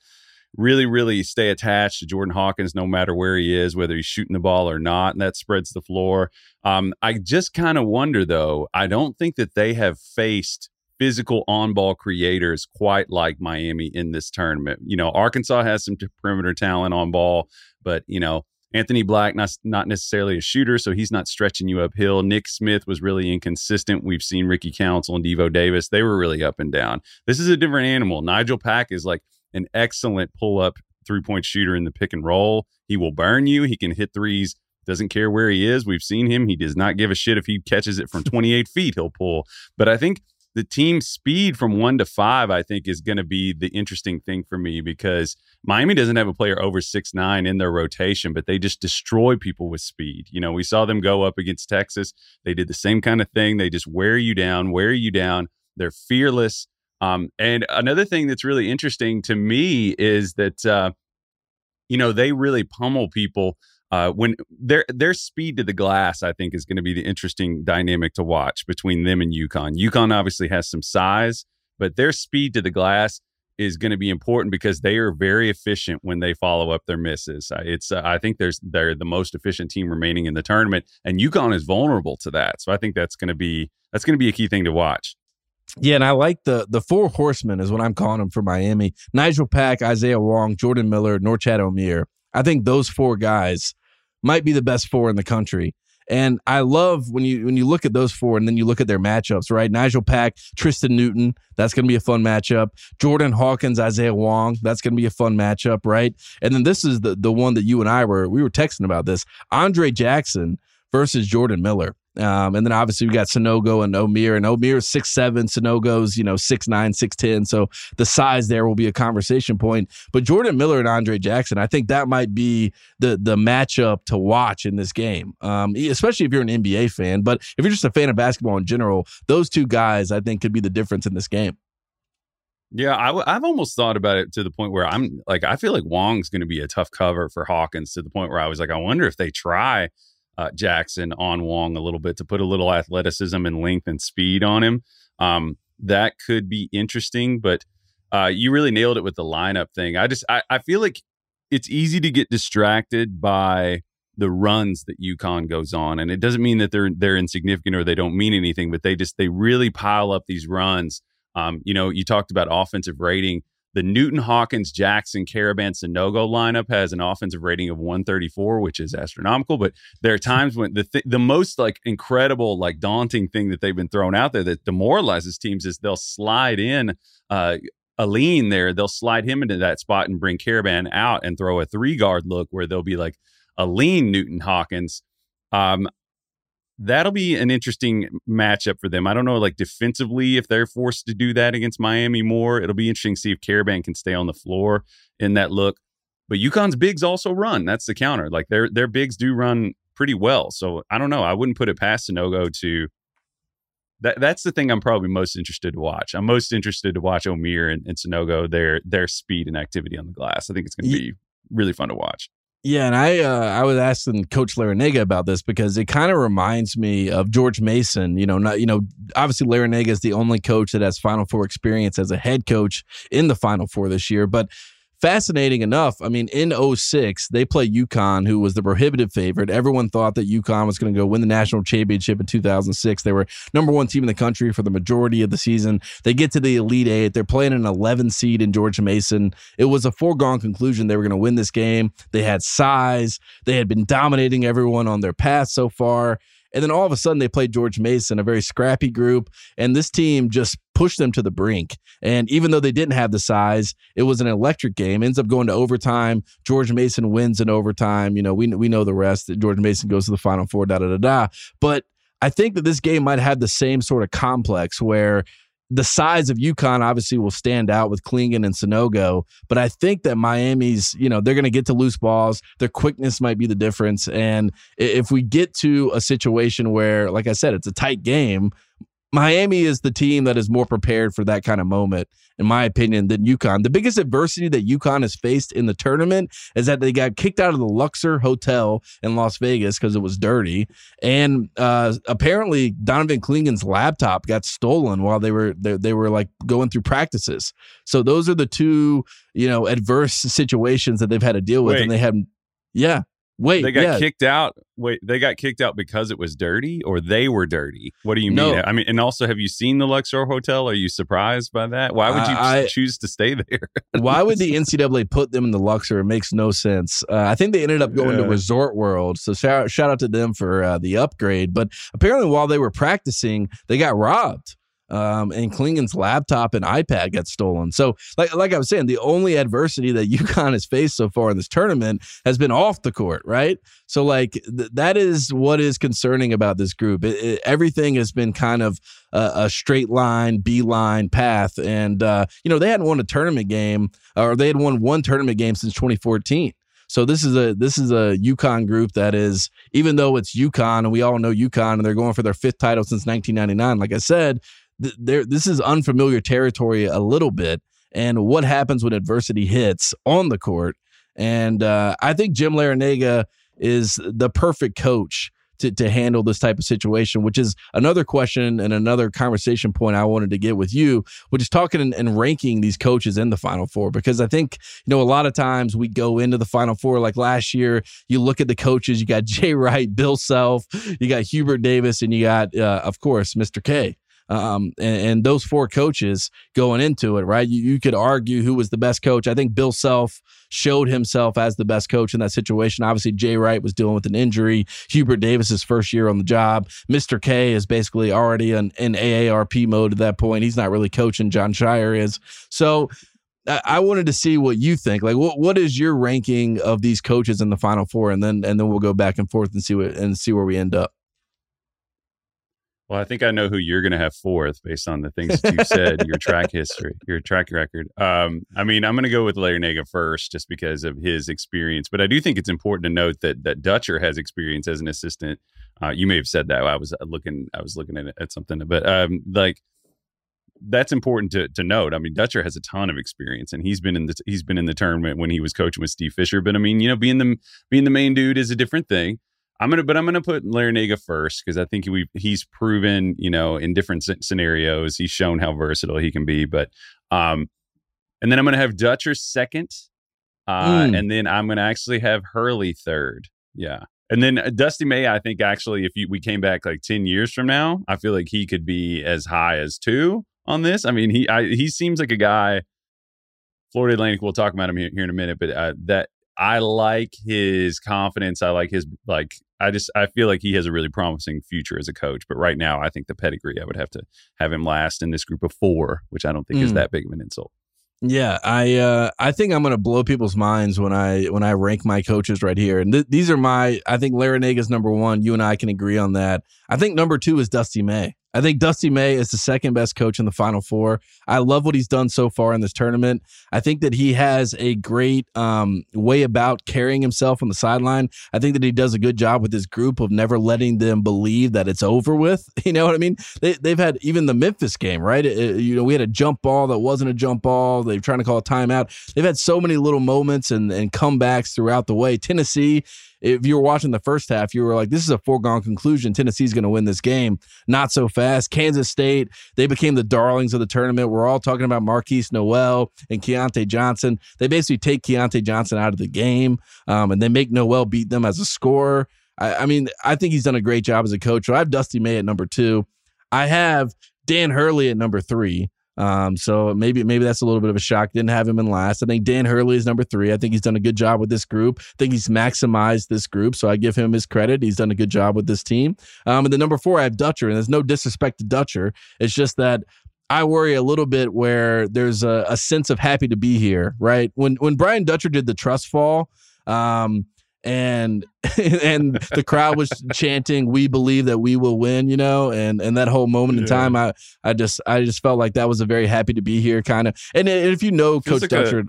really, really stay attached to Jordan Hawkins no matter where he is, whether he's shooting the ball or not, and that spreads the floor. Um, I just kind of wonder though, I don't think that they have faced physical on ball creators quite like Miami in this tournament. You know, Arkansas has some perimeter talent on ball, but you know, Anthony Black, not, not necessarily a shooter, so he's not stretching you uphill. Nick Smith was really inconsistent. We've seen Ricky Council and Devo Davis. They were really up and down. This is a different animal. Nigel Pack is like an excellent pull up three point shooter in the pick and roll. He will burn you. He can hit threes. Doesn't care where he is. We've seen him. He does not give a shit if he catches it from 28 feet, he'll pull. But I think the team speed from one to five, I think, is going to be the interesting thing for me because Miami doesn't have a player over six nine in their rotation, but they just destroy people with speed. You know, we saw them go up against Texas. They did the same kind of thing. They just wear you down, wear you down. They're fearless. Um, and another thing that's really interesting to me is that, uh, you know, they really pummel people uh, when their their speed to the glass, I think, is going to be the interesting dynamic to watch between them and UConn. UConn obviously has some size, but their speed to the glass is going to be important because they are very efficient when they follow up their misses. Uh, it's uh, I think there's they're the most efficient team remaining in the tournament, and UConn is vulnerable to that. So I think that's going to be that's going to be a key thing to watch. Yeah, and I like the the four horsemen is what I'm calling them for Miami. Nigel Pack, Isaiah Wong, Jordan Miller, Norchad Omier. I think those four guys might be the best four in the country. And I love when you when you look at those four and then you look at their matchups, right? Nigel Pack, Tristan Newton, that's going to be a fun matchup. Jordan Hawkins, Isaiah Wong, that's going to be a fun matchup, right? And then this is the the one that you and I were we were texting about this. Andre Jackson versus Jordan Miller. Um, and then obviously we got Sanogo and Omier, and Omier's six seven, Sanogo's you know six nine, six ten. So the size there will be a conversation point. But Jordan Miller and Andre Jackson, I think that might be the the matchup to watch in this game, um, especially if you're an NBA fan. But if you're just a fan of basketball in general, those two guys I think could be the difference in this game. Yeah, i w- I've almost thought about it to the point where I'm like, I feel like Wong's going to be a tough cover for Hawkins to the point where I was like, I wonder if they try uh, Jackson on Wong a little bit to put a little athleticism and length and speed on him. Um, that could be interesting, but uh, you really nailed it with the lineup thing. I just I, I feel like it's easy to get distracted by the runs that UConn goes on, and it doesn't mean that they're they're insignificant or they don't mean anything, but they just they really pile up these runs. Um, you know, you talked about offensive rating the Newton Hawkins Jackson Karaban Sanogo lineup has an offensive rating of 134, which is astronomical. But there are times when the th- the most like incredible, like daunting thing that they've been thrown out there that demoralizes teams is they'll slide in uh, Alleyne there. They'll slide him into that spot and bring Karaban out and throw a three guard look where they'll be like Alleyne Newton Hawkins. Um, that'll be an interesting matchup for them. I don't know, like defensively, if they're forced to do that against Miami more, it'll be interesting to see if Karaban can stay on the floor in that look. But UConn's bigs also run. That's the counter. Like their their bigs do run pretty well. So I don't know. I wouldn't put it past Sanogo to. That that's the thing I'm probably most interested to watch. I'm most interested to watch Omier and, and Sanogo their their speed and activity on the glass. I think it's going to be really fun to watch. Yeah, and I uh, I was asking Coach Larrañaga about this because it kind of reminds me of George Mason. You know, not you know, obviously Larrañaga is the only coach that has Final Four experience as a head coach in the Final Four this year, but fascinating enough, I mean, in 06, they play UConn, who was the prohibitive favorite. Everyone thought that UConn was going to go win the national championship in 2006. They were number one team in the country for the majority of the season. They get to the Elite Eight. They're playing an 11 seed in George Mason. It was a foregone conclusion they were going to win this game. They had size. They had been dominating everyone on their path so far. And then all of a sudden they played George Mason, a very scrappy group, and this team just pushed them to the brink. And even though they didn't have the size, it was an electric game. Ends up going to overtime. George Mason wins in overtime. You know, we we know the rest. That George Mason goes to the final four. Da da da da. But I think that this game might have the same sort of complex where the size of UConn obviously will stand out with Clingan and Sanogo, but I think that Miami's, you know, they're going to get to loose balls. Their quickness might be the difference. And if we get to a situation where, like I said, it's a tight game, Miami is the team that is more prepared for that kind of moment, in my opinion, than UConn. The biggest adversity that UConn has faced in the tournament is that they got kicked out of the Luxor Hotel in Las Vegas because it was dirty, and uh, apparently Donovan Clingan's laptop got stolen while they were they, they were like going through practices. So those are the two you know adverse situations that they've had to deal with, Wait. and they have yeah. Wait, they got yeah. kicked out. Wait, they got kicked out because it was dirty, or they were dirty. What do you No. mean? I mean, and also, have you seen the Luxor Hotel? Are you surprised by that? Why would you I- choose to stay there? Why would the NCAA put them in the Luxor? It makes no sense. Uh, I think they ended up going to Resort World, so shout, shout out to them for uh, the upgrade. But apparently, while they were practicing, they got robbed. Um, and Clingan's laptop and iPad got stolen. So, like, like I was saying, the only adversity that UConn has faced so far in this tournament has been off the court, right? So, like, th- that is what is concerning about this group. It, it- everything has been kind of a, a straight line, beeline path. And, uh, you know, they hadn't won a tournament game or they had won one tournament game since 2014. So this is a this is a UConn group that is even though it's UConn and we all know UConn and they're going for their fifth title since 1999. Like I said, th- there this is unfamiliar territory a little bit. And what happens when adversity hits on the court? And uh, I think Jim Larrañaga is the perfect coach to, to handle this type of situation, which is another question and another conversation point I wanted to get with you, which is talking and, and ranking these coaches in the Final Four. Because I think, you know, a lot of times we go into the Final Four, like last year, you look at the coaches, you got Jay Wright, Bill Self, you got Hubert Davis, and you got, uh, of course, Mr. K. Um, and, and those four coaches going into it, right? You, you could argue who was the best coach. I think Bill Self showed himself as the best coach in that situation. Obviously, Jay Wright was dealing with an injury. Hubert Davis's first year on the job. Mr. K is basically already in, in AARP mode at that point. He's not really coaching. Jon Scheyer is. So I wanted to see what you think. Like, what what is your ranking of these coaches in the Final Four, and then and then we'll go back and forth and see what and see where we end up. Well, I think I know who you're going to have fourth based on the things that you said, your track history, your track record. Um, I mean, I'm going to go with Larrañaga first just because of his experience. But I do think it's important to note that that Dutcher has experience as an assistant. Uh, you may have said that. I was looking, I was looking at, at something, but um, like that's important to to note. I mean, Dutcher has a ton of experience, and he's been in the he's been in the tournament when he was coaching with Steve Fisher. But I mean, you know, being the being the main dude is a different thing. I'm gonna, but I'm gonna put Larrañaga first because I think we he's proven, you know, in different sc- scenarios, he's shown how versatile he can be. But, um, and then I'm gonna have Dutcher second, uh, Mm. and then I'm gonna actually have Hurley third. Yeah, and then uh, Dusty May. I think actually, if you, we came back like ten years from now, I feel like he could be as high as two on this. I mean, he I, he seems like a guy. Florida Atlantic. We'll talk about him here, here in a minute, but uh, that I like his confidence. I like his like. I just I feel like he has a really promising future as a coach. But right now, I think the pedigree. I would have to have him last in this group of four, which I don't think is Mm. that big of an insult. Yeah, I uh, I think I'm gonna blow people's minds when I when I rank my coaches right here, and th- these are my. I think Larrañaga's number one. You and I can agree on that. I think number two is Dusty May. I think Dusty May is the second best coach in the Final Four. I love what he's done so far in this tournament. I think that he has a great um, way about carrying himself on the sideline. I think that he does a good job with his group of never letting them believe that it's over with. You know what I mean? They, they've had even the Memphis game, right? It- you know, we had a jump ball that wasn't a jump ball. They're trying to call a timeout. They've had so many little moments and, and comebacks throughout the way. Tennessee, if you were watching the first half, you were like, this is a foregone conclusion. Tennessee's going to win this game. Not so fast. Kansas State, they became the darlings of the tournament. We're all talking about Markquis Nowell and Keyontae Johnson. They basically take Keyontae Johnson out of the game um, and they make Noel beat them as a scorer. I, I mean, I think he's done a great job as a coach. So I have Dusty May at number two. I have Dan Hurley at number three. Um, so maybe maybe that's a little bit of a shock. Didn't have him in last. I think Dan Hurley is number three. I think he's done a good job with this group. I think he's maximized this group, so I give him his credit. He's done a good job with this team. Um, and then number four, I have Dutcher, and there's no disrespect to Dutcher. It's just that I worry a little bit where there's a, a sense of happy to be here, right? When when Brian Dutcher did the trust fall, um, and and the crowd was chanting we believe that we will win you know and and that whole moment in time i i just i just felt like that was a very happy to be here kind of and if you know Feels coach like a- dutcher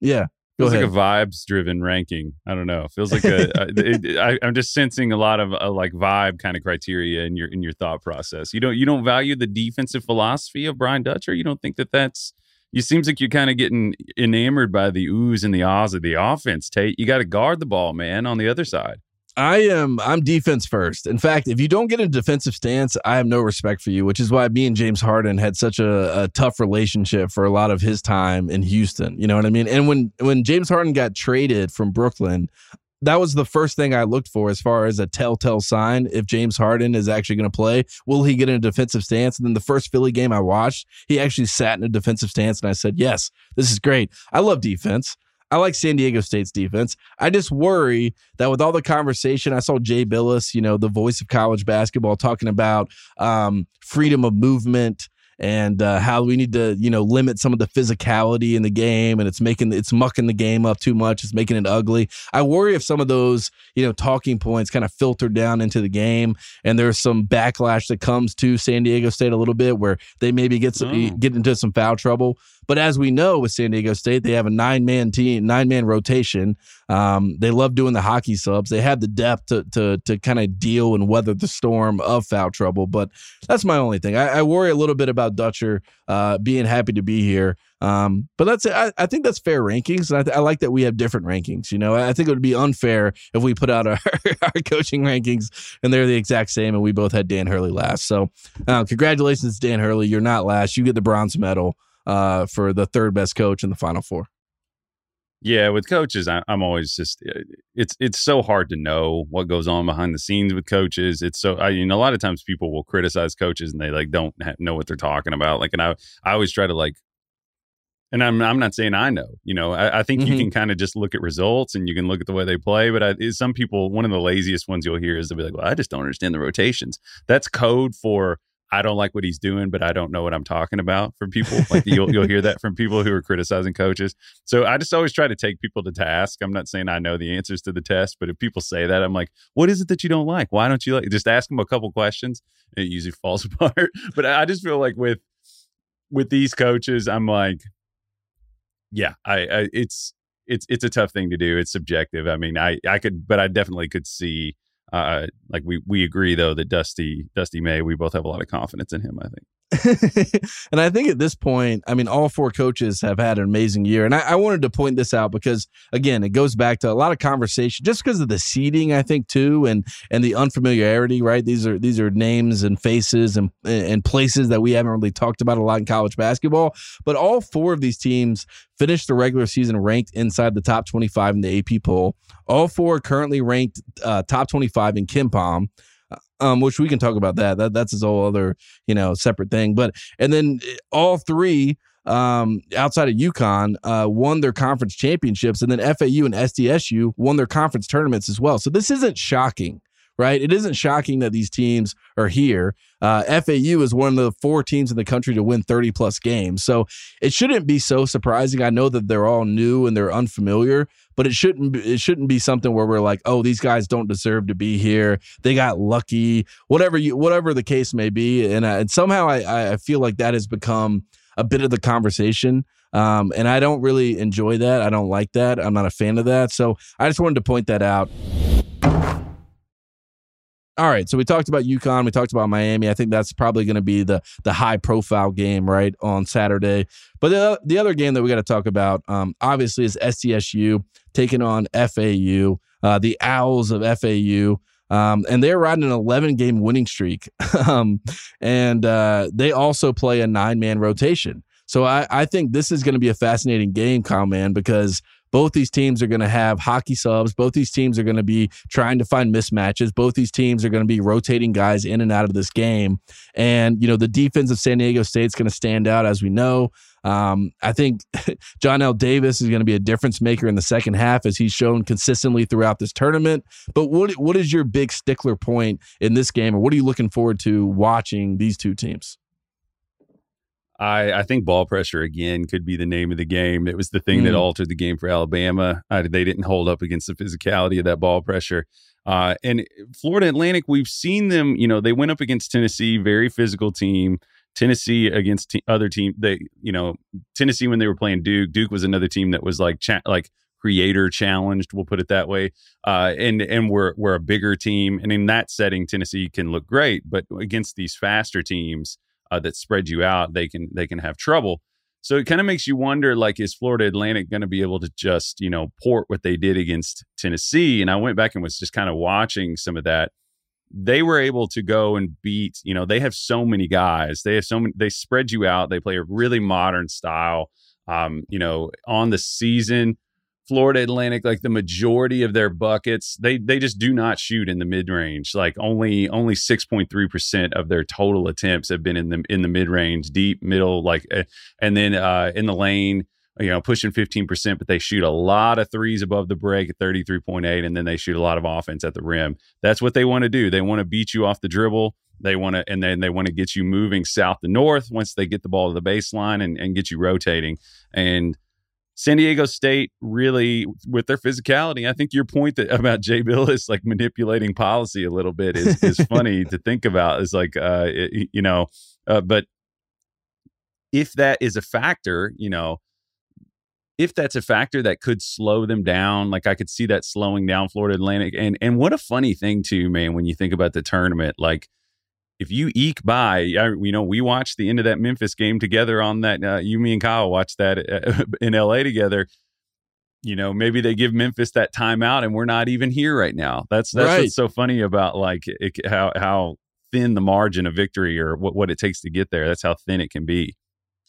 yeah Feels ahead like a vibes driven ranking. I don't know. Feels like a. uh, it, I, I'm just sensing a lot of uh, like vibe kind of criteria in your in your thought process. You don't you don't value the defensive philosophy of Brian Dutcher. You don't think that that's. You seems like you're kind of getting enamored by the oohs and the ahs of the offense. Tate, you got to guard the ball, man, on the other side. I am I'm defense first. In fact, if you don't get a defensive stance, I have no respect for you, which is why me and James Harden had such a, a tough relationship for a lot of his time in Houston. You know what I mean? And when when James Harden got traded from Brooklyn, that was the first thing I looked for as far as a telltale sign if James Harden is actually going to play. Will he get in a defensive stance? And then the first Philly game I watched, he actually sat in a defensive stance, and I said, "Yes, this is great. I love defense." I like San Diego State's defense. I just worry that with all the conversation, I saw Jay Bilas, you know, the voice of college basketball, talking about um, freedom of movement and uh, how we need to, you know, limit some of the physicality in the game, and it's making it's mucking the game up too much. It's making it ugly. I worry if some of those, you know, talking points kind of filter down into the game, and there's some backlash that comes to San Diego State a little bit, where they maybe get some, oh. get into some foul trouble. But as we know with San Diego State, they have a nine man team, nine man rotation. Um, they love doing the hockey subs. They have the depth to to to kind of deal and weather the storm of foul trouble. But that's my only thing. I, I worry a little bit about Dutcher uh, being happy to be here. Um, but that's I, I think that's fair rankings. And I, th- I, like that we have different rankings. You know, I think it would be unfair if we put out our, our coaching rankings and they're the exact same and we both had Dan Hurley last. So uh, congratulations, Dan Hurley. You're not last. You get the bronze medal uh, for the third best coach in the Final Four. Yeah, with coaches, I, am always just uh, it's it's so hard to know what goes on behind the scenes with coaches. It's so I mean, a lot of times people will criticize coaches and they like don't know what they're talking about. Like, and I I always try to like, and I'm I'm not saying I know. You know, I, I think mm-hmm. you can kind of just look at results and you can look at the way they play. But I, some people, one of the laziest ones you'll hear is they'll be like, "Well, I just don't understand the rotations." That's code for I don't like what he's doing, but I don't know what I'm talking about from people. Like you'll you'll hear that from people who are criticizing coaches. So I just always try to take people to task. I'm not saying I know the answers to the test, but if people say that, I'm like, what is it that you don't like? Why don't you like? Just ask them a couple questions. And it usually falls apart. But I just feel like with with these coaches, I'm like, yeah, I, I it's it's it's a tough thing to do. It's subjective. I mean, I I could, but I definitely could see uh, like we we agree though that Dusty Dusty May, we both have a lot of confidence in him. I think. and I think at this point, I mean, all four coaches have had an amazing year. And I, I, wanted to point this out because, again, it goes back to a lot of conversation just because of the seeding, I think, too, and and the unfamiliarity. Right? These are these are names and faces and and places that we haven't really talked about a lot in college basketball. But all four of these teams finished the regular season ranked inside the top 25 in the AP poll. All four currently ranked uh, top 25 in KenPom um, which we can talk about that. That that's a whole other you know separate thing. But and then eh, all three um, outside of UConn uh, won their conference championships, and then FAU and SDSU won their conference tournaments as well. So this isn't shocking right? It isn't shocking that these teams are here. Uh, FAU is one of the four teams in the country to win 30 plus games. So it shouldn't be so surprising. I know that they're all new and they're unfamiliar, but it shouldn't be, it shouldn't be something where we're like, oh, these guys don't deserve to be here. They got lucky, whatever you, whatever the case may be. And, and somehow I, I feel like that has become a bit of the conversation. Um, and I don't really enjoy that. I don't like that. I'm not a fan of that. So I just wanted to point that out. All right, so we talked about UConn, we talked about Miami. I think that's probably going to be the the high profile game, right, on Saturday. But the the other game that we got to talk about, um, obviously, is SDSU taking on FAU, uh, the Owls of FAU. Um, and they're riding an 11 game winning streak. um, and uh, they also play a nine man rotation. So I, I think this is going to be a fascinating game, Kyle, man, because both these teams are going to have hockey subs. Both these teams are going to be trying to find mismatches. Both these teams are going to be rotating guys in and out of this game. And, you know, the defense of San Diego State is going to stand out, as we know. Um, I think John L. Davis is going to be a difference maker in the second half, as he's shown consistently throughout this tournament. But what what is your big stickler point in this game, or what are you looking forward to watching these two teams? I, I think ball pressure again could be the name of the game. It was the thing mm. that altered the game for Alabama. I, they didn't hold up against the physicality of that ball pressure. Uh, and Florida Atlantic, we've seen them. You know, they went up against Tennessee, very physical team. Tennessee against t- other team. They, you know, Tennessee when they were playing Duke. Duke was another team that was like cha- like creator challenged. We'll put it that way. Uh, and and we're we're a bigger team, and in that setting, Tennessee can look great. But against these faster teams uh, that spread you out, they can they can have trouble. So it kind of makes you wonder, like, is Florida Atlantic going to be able to just you know port what they did against Tennessee? And I went back and was just kind of watching some of that. They were able to go and beat. You know, they have so many guys. They have so many. They spread you out. They play a really modern style. Um, you know, on the season, Florida Atlantic, like the majority of their buckets, they they just do not shoot in the mid range. Like only only six point three percent of their total attempts have been in the in the mid range, deep middle, like, eh, and then uh, in the lane, you know, pushing fifteen percent. But they shoot a lot of threes above the break at thirty three point eight, and then they shoot a lot of offense at the rim. That's what they want to do. They want to beat you off the dribble. They want to, and then they want to get you moving south to north once they get the ball to the baseline and, and get you rotating. And San Diego State really, with their physicality, I think your point that about Jay Bilas like manipulating policy a little bit is, is funny to think about. Is like, uh, it, you know, uh, but if that is a factor, you know, if that's a factor that could slow them down, like I could see that slowing down Florida Atlantic. And and what a funny thing too, man, when you think about the tournament, like if you eke by, you know, we watched the end of that Memphis game together on that. Uh, you, me, and Kyle watched that uh, in LA together. You know, maybe they give Memphis that timeout, and we're not even here right now. That's that's right. what's so funny about like it, how how thin the margin of victory or what what it takes to get there. That's how thin it can be.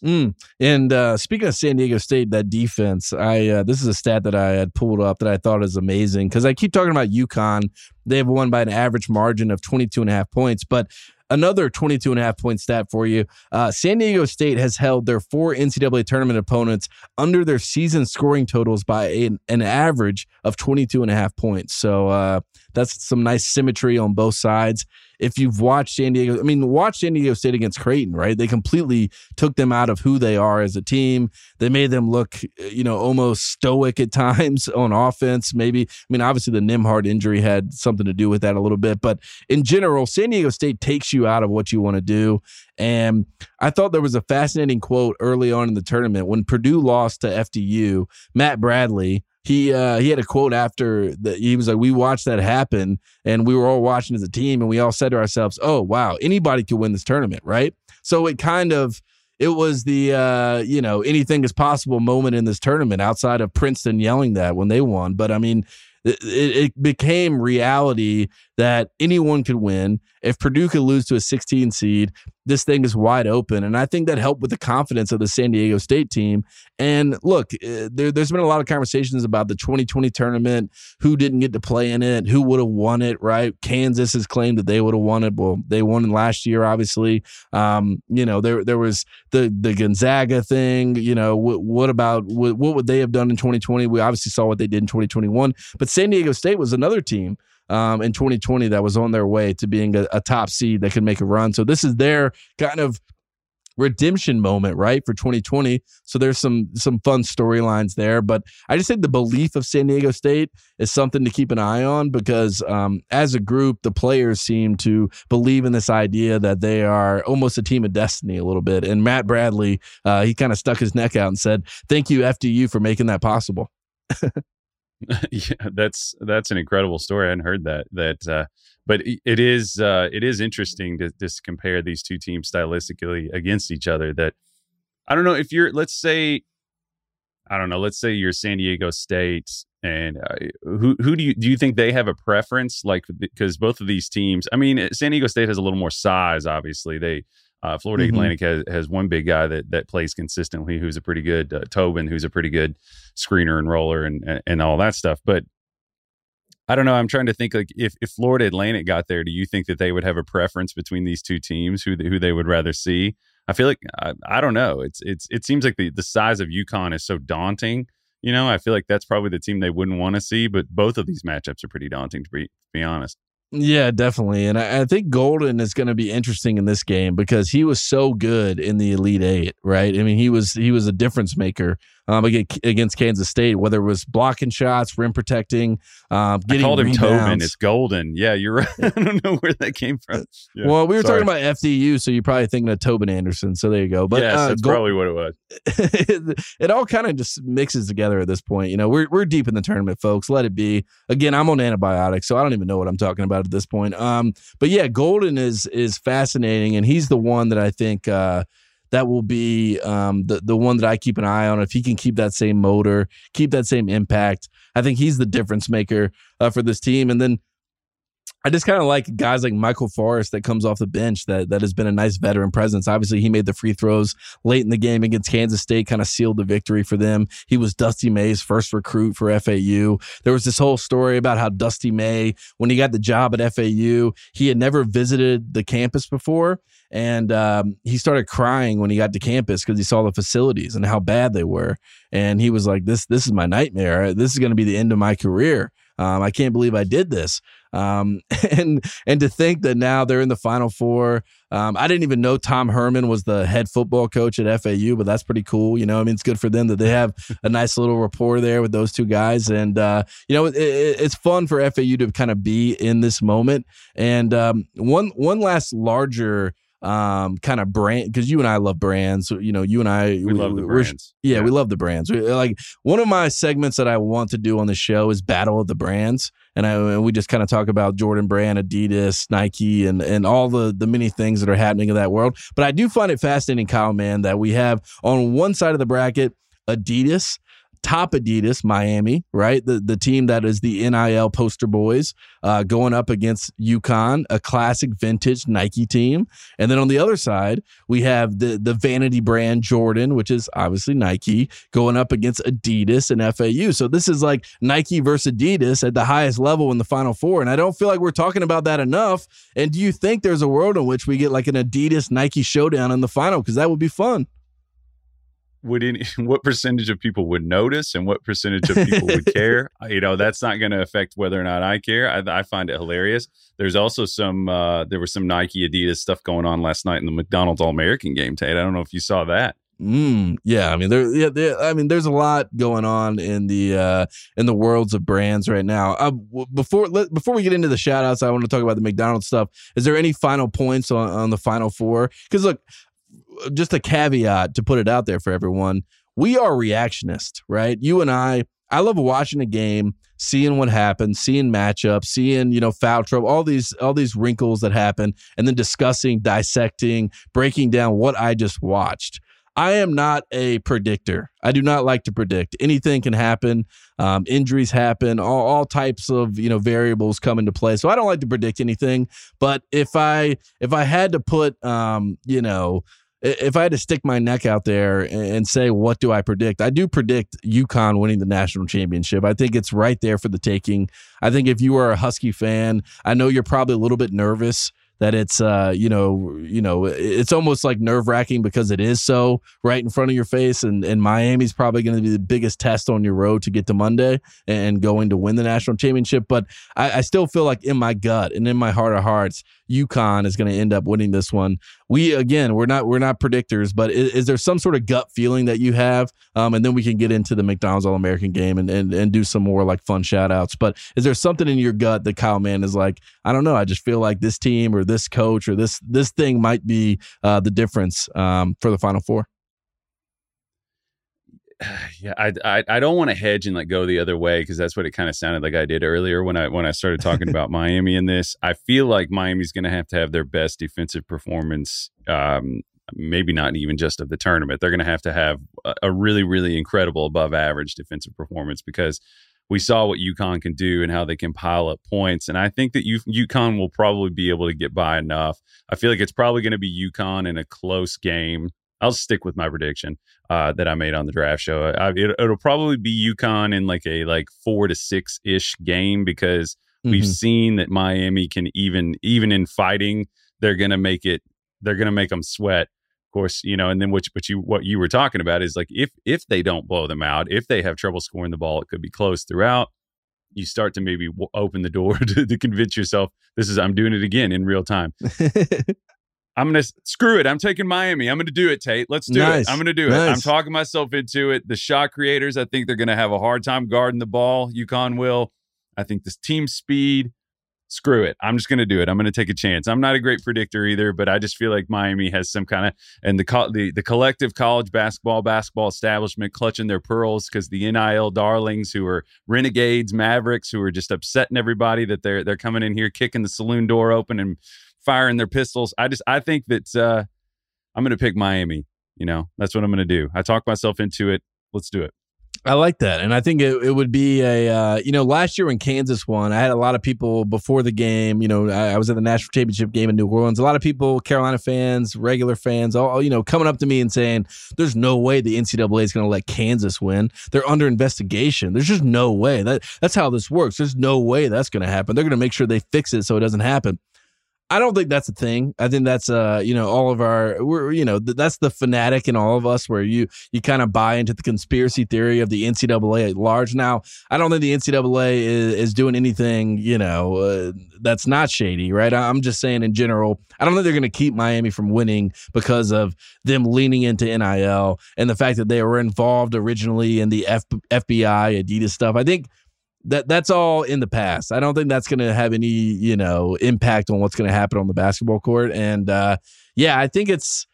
Mm. And uh, speaking of San Diego State, that defense, I uh, this is a stat that I had pulled up that I thought is amazing because I keep talking about UConn. They have won by an average margin of 22 and a half points, but Another 22 and a half point stat for you. Uh, San Diego State has held their four NCAA tournament opponents under their season scoring totals by an, an average of 22 and a half points. So uh, that's some nice symmetry on both sides if you've watched San Diego, I mean, watch San Diego State against Creighton, right? They completely took them out of who they are as a team. They made them look, you know, almost stoic at times on offense. Maybe, I mean, obviously the Nembhard injury had something to do with that a little bit, but in general, San Diego State takes you out of what you want to do. And I thought there was a fascinating quote early on in the tournament when Purdue lost to FDU. Matt Bradley, he uh, he had a quote after that he was like, "We watched that happen, and we were all watching as a team, and we all said to ourselves, oh wow, anybody could win this tournament, right?" So it kind of it was the uh, you know anything is possible moment in this tournament outside of Princeton yelling that when they won. But I mean, it, it, became reality that anyone could win. If Purdue could lose to a 16 seed, this thing is wide open. And I think that helped with the confidence of the San Diego State team. And look, eh, there, has been a lot of conversations about the 2020 tournament, who didn't get to play in it, who would have won it, right? Kansas has claimed that they would have won it. Well, they won last year, obviously. Um, you know, there there was the the Gonzaga thing. You know, what, what about what, what would they have done in 2020? We obviously saw what they did in 2021. But San Diego State was another team um, in 2020 that was on their way to being a, a top seed that could make a run. So this is their kind of redemption moment, right, for 2020. So there's some some fun storylines there. But I just think the belief of San Diego State is something to keep an eye on because um, as a group, the players seem to believe in this idea that they are almost a team of destiny a little bit. And Matt Bradley, uh, he kind of stuck his neck out and said, "Thank you, FDU, for making that possible." yeah, that's that's an incredible story. I hadn't heard that. That, uh, but it is uh, it is interesting to just compare these two teams stylistically against each other. That I don't know if you're. Let's say, I don't know. Let's say you're San Diego State, and uh, who who do you do you think they have a preference? Like because both of these teams. I mean, San Diego State has a little more size. Obviously, they uh, Florida mm-hmm. Atlantic has, has one big guy that that plays consistently, who's a pretty good uh, Tobin, who's a pretty good screener and roller and, and, and all that stuff. But I don't know. I'm trying to think like if, if Florida Atlantic got there, do you think that they would have a preference between these two teams, who who they would rather see? I feel like I, I don't know. It's it's it seems like the the size of UConn is so daunting. You know, I feel like that's probably the team they wouldn't want to see. But both of these matchups are pretty daunting to be to be honest. Yeah, definitely. And I, I think Goldin is going to be interesting in this game because he was so good in the Elite Eight, right? I mean, he was he was a difference maker um, against Kansas State, whether it was blocking shots, rim protecting, um, getting I called him Tobin. It's Goldin. Yeah, you're right. I don't know where that came from. Yeah. Well, we were Sorry. talking about FDU, so you're probably thinking of Tobin Anderson. So there you go. But yes, uh, that's Gold- probably what it was. it, it all kind of just mixes together at this point. You know, we're we're deep in the tournament, folks. Let it be. Again, I'm on antibiotics, so I don't even know what I'm talking about at this point. Um, but yeah, Goldin is is fascinating, and he's the one that I think. Uh, that will be um, the the one that I keep an eye on. If he can keep that same motor, keep that same impact, I think he's the difference maker uh, for this team. And then I just kind of like guys like Michael Forrest that comes off the bench that that has been a nice veteran presence. Obviously, he made the free throws late in the game against Kansas State, kind of sealed the victory for them. He was Dusty May's first recruit for FAU. There was this whole story about how Dusty May, when he got the job at FAU, he had never visited the campus before. And um, he started crying when he got to campus because he saw the facilities and how bad they were. And he was like, "This, this is my nightmare. This is going to be the end of my career." Um, I can't believe I did this. Um, and and to think that now they're in the Final Four. Um, I didn't even know Tom Herman was the head football coach at FAU, but that's pretty cool. You know, I mean, it's good for them that they have a nice little rapport there with those two guys, and uh, you know, it, it, it's fun for FAU to kind of be in this moment. And um, one one last larger um kind of brand because you and I love brands. You know, you and I we, we love the brands. Yeah, yeah, we love the brands. Like one of my segments that I want to do on the show is Battle of the Brands, and I we just kind of talk about Jordan Brand, Adidas, Nike, and and all the the many things that are happening in that world. But I do find it fascinating, Kyle, man, that we have on one side of the bracket Adidas top Adidas, Miami, right? The the team that is the NIL poster boys, uh, going up against UConn, a classic vintage Nike team. And then on the other side, we have the the vanity brand Jordan, which is obviously Nike, going up against Adidas and FAU. So this is like Nike versus Adidas at the highest level in the Final Four. And I don't feel like we're talking about that enough. And do you think there's a world in which we get like an Adidas Nike showdown in the final? Because that would be fun would any, what percentage of people would notice and what percentage of people would care you know that's not going to affect whether or not i care I, I, find it hilarious there's also some uh, there was some nike adidas stuff going on last night in the mcdonald's all-american game tate i don't know if you saw that Mm, yeah, I mean there, yeah, there, I mean there's a lot going on in the uh in the worlds of brands right now. Uh, before let, before we get into the shout outs, I want to talk about the McDonald's stuff. Is there any final points on, on the final four? Because look, just a caveat to put it out there for everyone. We are reactionist, right? You and I, I love watching a game, seeing what happens, seeing matchups, seeing, you know, foul trouble, all these all these wrinkles that happen and then discussing, dissecting, breaking down what I just watched. I am not a predictor. I do not like to predict. Anything can happen. Um, injuries happen. All, all types of you know variables come into play. So I don't like to predict anything. But if I if I had to put um, you know if I had to stick my neck out there and say, what do I predict? I do predict UConn winning the national championship. I think it's right there for the taking. I think if you are a Husky fan, I know you're probably a little bit nervous that it's uh you know you know it's almost like nerve wracking because it is so right in front of your face and and Miami's probably going to be the biggest test on your road to get to Monday and going to win the national championship but I, I still feel like in my gut and in my heart of hearts UConn is going to end up winning this one. We again we're not we're not predictors but is, is there some sort of gut feeling that you have? Um and then we can get into the McDonald's All American game and, and and do some more like fun shout outs but is there something in your gut that Kyle Mann is like I don't know I just feel like this team or this coach or this this thing might be uh, the difference um, for the Final Four? Yeah, I I, I don't want to hedge and like go the other way because that's what it kind of sounded like I did earlier when I when I started talking about Miami in this. I feel like Miami's going to have to have their best defensive performance. Um, maybe not even just of the tournament. They're going to have to have a, a really really incredible above average defensive performance because we saw what UConn can do and how they can pile up points. And I think that U- UConn will probably be able to get by enough. I feel like it's probably going to be UConn in a close game. I'll stick with my prediction uh, that I made on the draft show. I, it, will probably be UConn in like a like four to six ish game because mm-hmm. we've seen that Miami can even even in fighting they're going to make it they're going to make them sweat Of course, you know, and then what, what you what you were talking about is like if if they don't blow them out, if they have trouble scoring the ball, it could be close throughout. You start to maybe w- open the door to, to convince yourself this is I'm doing it again in real time. I'm gonna screw it. I'm taking Miami. I'm gonna do it, Tate. Let's do nice. it. I'm gonna do nice. it. I'm talking myself into it. The shot creators, I think they're gonna have a hard time guarding the ball. UConn will. I think this team speed, screw it. I'm just going to do it. I'm going to take a chance. I'm not a great predictor either, but I just feel like Miami has some kind of and the co- the the collective college basketball basketball establishment clutching their pearls because the NIL darlings who are renegades, mavericks who are just upsetting everybody that they're they're coming in here kicking the saloon door open and firing their pistols. I just I think that uh, I'm going to pick Miami. You know, that's what I'm going to do. I talk myself into it. Let's do it. I like that. And I think it, it would be a, uh, you know, last year when Kansas won, I had a lot of people before the game, you know, I, I, was at the national championship game in New Orleans. A lot of people, Carolina fans, regular fans, all, you know, coming up to me and saying, there's no way the NCAA is going to let Kansas win. They're under investigation. There's just no way. That That's how this works. There's no way that's going to happen. They're going to make sure they fix it so it doesn't happen. I don't think that's a thing. I think that's uh, you know, all of our we're you know, th- that's the fanatic in all of us where you you kind of buy into the conspiracy theory of the NCAA at large. Now, I don't think the NCAA is, is doing anything, you know, uh, that's not shady, right? I'm just saying in general, I don't think they're going to keep Miami from winning because of them leaning into NIL and the fact that they were involved originally in the F- FBI Adidas stuff. I think that that's all in the past. I don't think that's going to have any, you know, impact on what's going to happen on the basketball court. And uh, yeah, I think it's.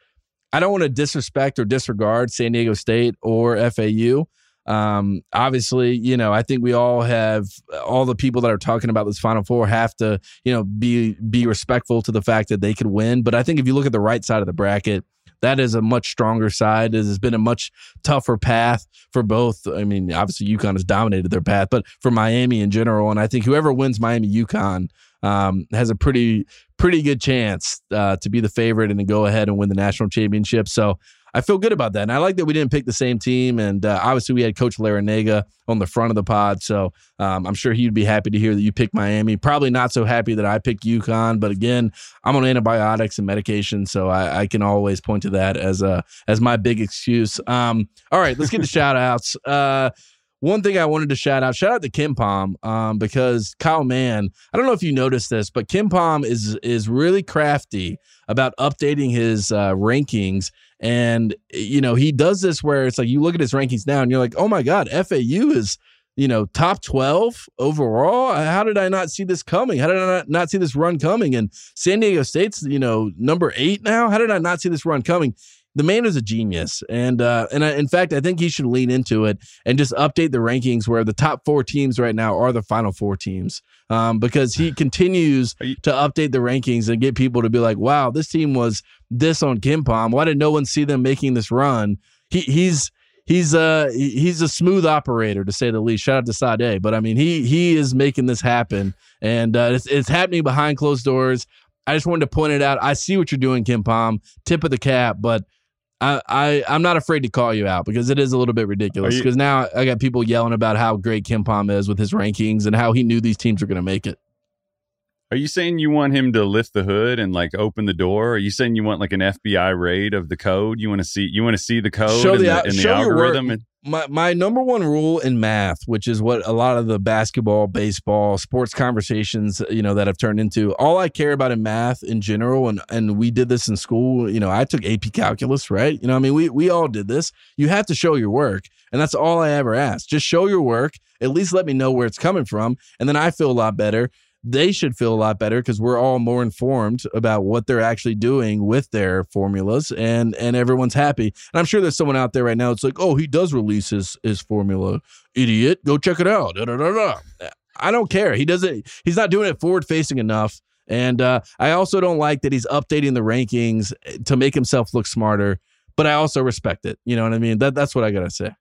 I don't want to disrespect or disregard San Diego State or FAU. Um, obviously, you know, I think we all have all the people that are talking about this Final Four have to, you know, be be respectful to the fact that they could win. But I think if you look at the right side of the bracket, that is a much stronger side. It has been a much tougher path for both. I mean, obviously UConn has dominated their path, but for Miami in general, and I think whoever wins Miami UConn um, has a pretty pretty good chance uh, to be the favorite and to go ahead and win the national championship. So I feel good about that. And I like that we didn't pick the same team. And uh, obviously, we had Coach Larrañaga on the front of the pod. So um, I'm sure he'd be happy to hear that you picked Miami. Probably not so happy that I picked UConn. But again, I'm on antibiotics and medication. So I, I can always point to that as a as my big excuse. Um, all right, let's get the shout outs. Uh, one thing I wanted to shout out, shout out to KenPom, um, because Kyle Mann, I don't know if you noticed this, but KenPom is is really crafty about updating his uh, rankings. And, you know, he does this where it's like you look at his rankings now and you're like, oh my God, FAU is, you know, top 12 overall. How did I not see this coming? How did I not, not see this run coming? And San Diego State's, you know, number eight now. How did I not see this run coming? The man is a genius, and uh, and I, in fact, I think he should lean into it and just update the rankings where the top four teams right now are the final four teams, um, because he continues you- to update the rankings and get people to be like, "Wow, this team was this on KenPom. Why did no one see them making this run?" He he's he's uh he's a smooth operator to say the least. Shout out to Sade, but I mean he he is making this happen, and uh, it's it's happening behind closed doors. I just wanted to point it out. I see what you're doing, KenPom. Tip of the cap, but I, I I'm not afraid to call you out because it is a little bit ridiculous. Because now I got people yelling about how great KenPom is with his rankings and how he knew these teams were going to make it. Are you saying you want him to lift the hood and like open the door? Are you saying you want like an FBI raid of the code? You want to see you want to see the code show the, the, and the algorithm? And- my my number one rule in math, which is what a lot of the basketball, baseball, sports conversations, you know, that have turned into. All I care about in math in general, and and we did this in school. You know, I took AP calculus, right? You know, I mean, we we all did this. You have to show your work, and that's all I ever ask. Just show your work. At least let me know where it's coming from, and then I feel a lot better they should feel a lot better because we're all more informed about what they're actually doing with their formulas and and everyone's happy. And i'm sure there's someone out there right now it's like oh he does release his his formula. Idiot. Go check it out. Da, da, da, i don't care. He doesn't he's not doing it forward facing enough. And uh, i also don't like that he's updating the rankings to make himself look smarter but i also respect it. You know what i mean? That, that's what i gotta say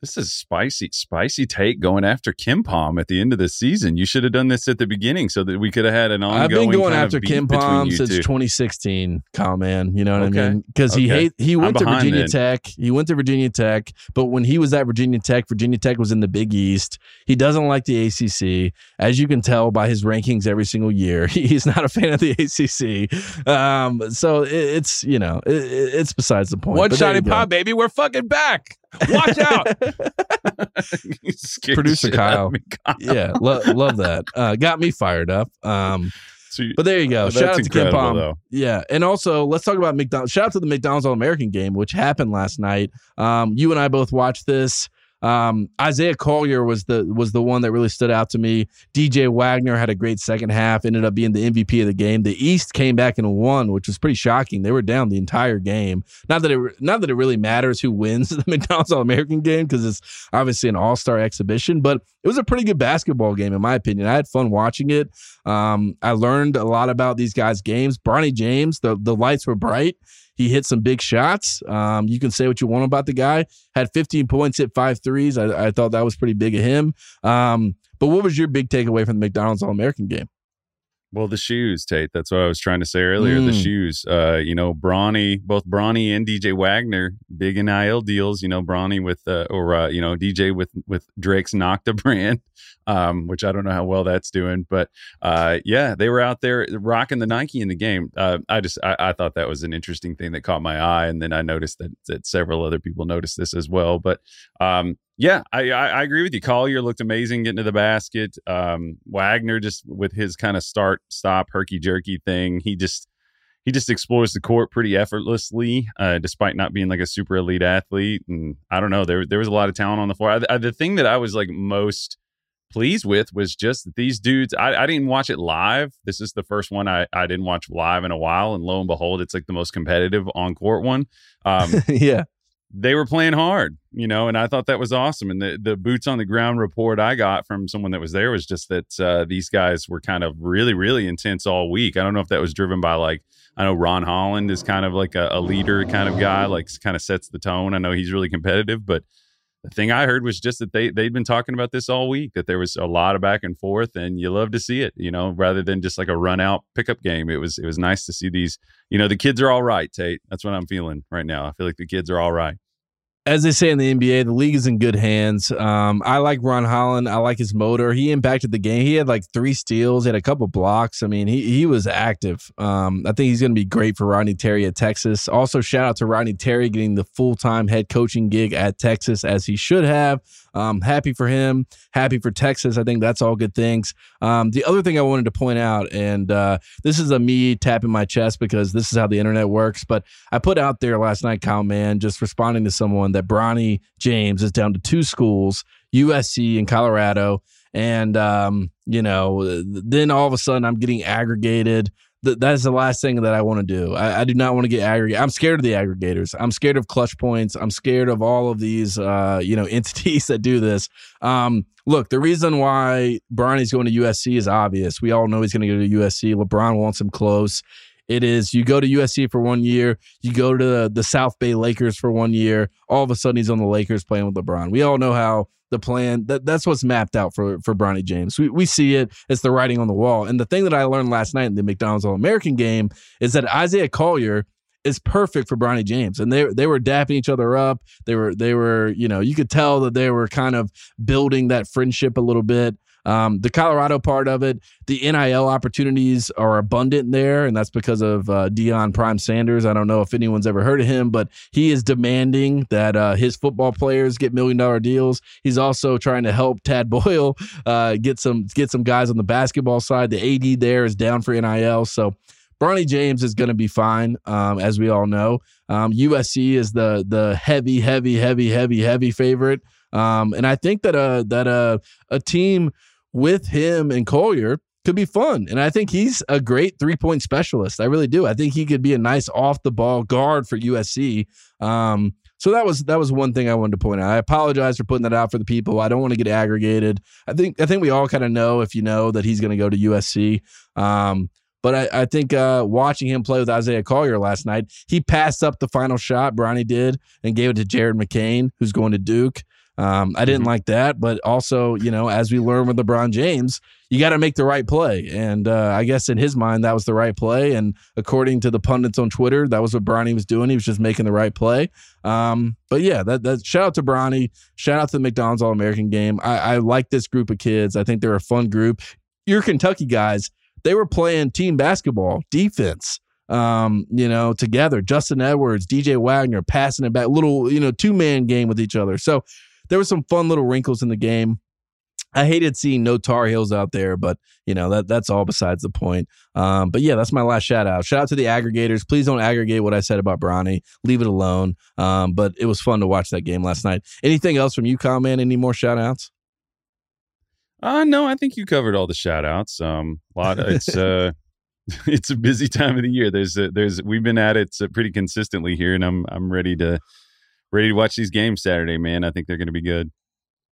this is spicy, spicy take going after KenPom at the end of the season. You should have done this at the beginning so that we could have had an ongoing. I've been going after KenPom since two. 2016. Kyle man, you know what okay. I mean? Because okay. he hate he went I'm to Virginia then. Tech. He went to Virginia Tech, but when he was at Virginia Tech, Virginia Tech was in the Big East. He doesn't like the ACC, as you can tell by his rankings every single year. He's not a fan of the ACC. Um, so it, it's you know it, it's besides the point. One shot in pop, baby. We're fucking back. Watch out. Producer Kyle. yeah, lo- love that. Uh, got me fired up. Um, so you, but there you go. Oh, Shout out to KenPom. Though. Yeah. And also, let's talk about McDonald's. Shout out to the McDonald's All American game, which happened last night. Um, you and I both watched this. Um, Isaiah Collier was the was the one that really stood out to me. DJ Wagner had a great second half, ended up being the MVP of the game. The East came back and won, which was pretty shocking. They were down the entire game. Not that it not that it really matters who wins the McDonald's All American game because it's obviously an All Star exhibition, but it was a pretty good basketball game in my opinion. I had fun watching it. Um, I learned a lot about these guys' games. Bronny James, the the lights were bright He hit some big shots. Um, you can say what you want about the guy. Had 15 points, hit five threes. I, I thought that was pretty big of him. Um, but what was your big takeaway from the McDonald's All American game? Well, the shoes, Tate. That's what I was trying to say earlier. Mm. The shoes. Uh, you know, Bronny, both Bronny and DJ Wagner, big NIL deals. You know, Bronny with uh, or uh, you know DJ with with Drake's Nocta brand, um, which I don't know how well that's doing, but uh, yeah, they were out there rocking the Nike in the game. Uh, I just I, I, thought that was an interesting thing that caught my eye, and then I noticed that that several other people noticed this as well. But um, yeah, I, I, I, agree with you. Collier looked amazing getting to the basket. Um, Wagner just with his kind of start stop herky jerky thing, he just he just explores the court pretty effortlessly, uh, despite not being like a super elite athlete. And I don't know, there there was a lot of talent on the floor. I, I, the thing that I was like most pleased with was just that these dudes. I, I didn't watch it live. This is the first one I I didn't watch live in a while, and lo and behold, it's like the most competitive on court one. Um, yeah they were playing hard, you know, and I thought that was awesome. And the, the boots on the ground report I got from someone that was there was just that uh, these guys were kind of really, really intense all week. I don't know if that was driven by like, I know Ron Holland is kind of like a, a leader kind of guy, like kind of sets the tone. I know he's really competitive, but the thing I heard was just that they they'd been talking about this all week. That there was a lot of back and forth, and you love to see it. You know, rather than just like a run out pickup game. It was it was nice to see these. You know, the kids are all right. Tate, that's what I'm feeling right now. I feel like the kids are all right as they say in the NBA, the league is in good hands. Um, I like Ron Holland. I like his motor. He impacted the game. He had like three steals, he had a couple blocks. I mean, he he was active. Um, I think he's going to be great for Rodney Terry at Texas. Also, shout out to Rodney Terry getting the full time head coaching gig at Texas as he should have. Um, happy for him. Happy for Texas. I think that's all good things. Um, the other thing I wanted to point out, and uh, this is a me tapping my chest because this is how the internet works, but I put out there last night, Kyle Mann, just responding to someone that Bronny James is down to two schools, USC and Colorado. And, um, you know, then all of a sudden I'm getting aggregated th- that's the last thing that I want to do. I, I do not want to get aggregate. I'm scared of the aggregators. I'm scared of clutch points. I'm scared of all of these, uh, you know, entities that do this. Um, look, the reason why Bronny's going to USC is obvious. We all know he's going to go to USC. LeBron wants him close. It is you go to USC for one year, you go to the, the South Bay Lakers for one year. All of a sudden, he's on the Lakers playing with LeBron. We all know how the plan that that's what's mapped out for for Bronny James. We we see it. It's the writing on the wall. And the thing that I learned last night in the McDonald's All American game is that Isaiah Collier is perfect for Bronny James. And they they were dapping each other up. They were they were, you know, you could tell that they were kind of building that friendship a little bit. Um, the Colorado part of it, the NIL opportunities are abundant there, and that's because of uh, Deion Prime Sanders. I don't know if anyone's ever heard of him, but he is demanding that uh, his football players get million dollar deals. He's also trying to help Tad Boyle uh, get some get some guys on the basketball side. The AD there is down for NIL, so. Bronny James is going to be fine, um, as we all know. Um, USC is the the heavy, heavy, heavy, heavy, heavy favorite, um, and I think that a that a a team with him and Collier could be fun. And I think he's a great three point specialist. I really do. I think he could be a nice off the ball guard for USC. Um, so that was that was one thing I wanted to point out. I apologize for putting that out for the people. I don't want to get aggregated. I think I think we all kind of know if you know that he's going to go to USC. Um, but I, I think uh, watching him play with Isaiah Collier last night, he passed up the final shot. Bronny did and gave it to Jared McCain, who's going to Duke. Um, I didn't mm-hmm. like that, but also, you know, as we learned with LeBron James, you got to make the right play. And uh, I guess in his mind, that was the right play. And according to the pundits on Twitter, that was what Bronny was doing. He was just making the right play. Um, but yeah, that, that shout out to Bronny. Shout out to the McDonald's All American game. I, I like this group of kids. I think they're a fun group. Your Kentucky guys, they were playing team basketball, defense um, you know, together. Justin Edwards, DJ Wagner passing it back, little, you know, two man game with each other. So there were some fun little wrinkles in the game. I hated seeing no Tar Heels out there, but you know that that's all besides the point. Um, but yeah, that's my last shout out. Shout out to the aggregators. Please don't aggregate what I said about Bronny. Leave it alone. Um, but it was fun to watch that game last night. Anything else from you, man? Any more shout outs? Uh no, I think you covered all the shout outs. Um, a lot. Of, it's uh, it's a busy time of the year. There's a, there's we've been at it pretty consistently here, and I'm I'm ready to ready to watch these games Saturday, man. I think they're going to be good.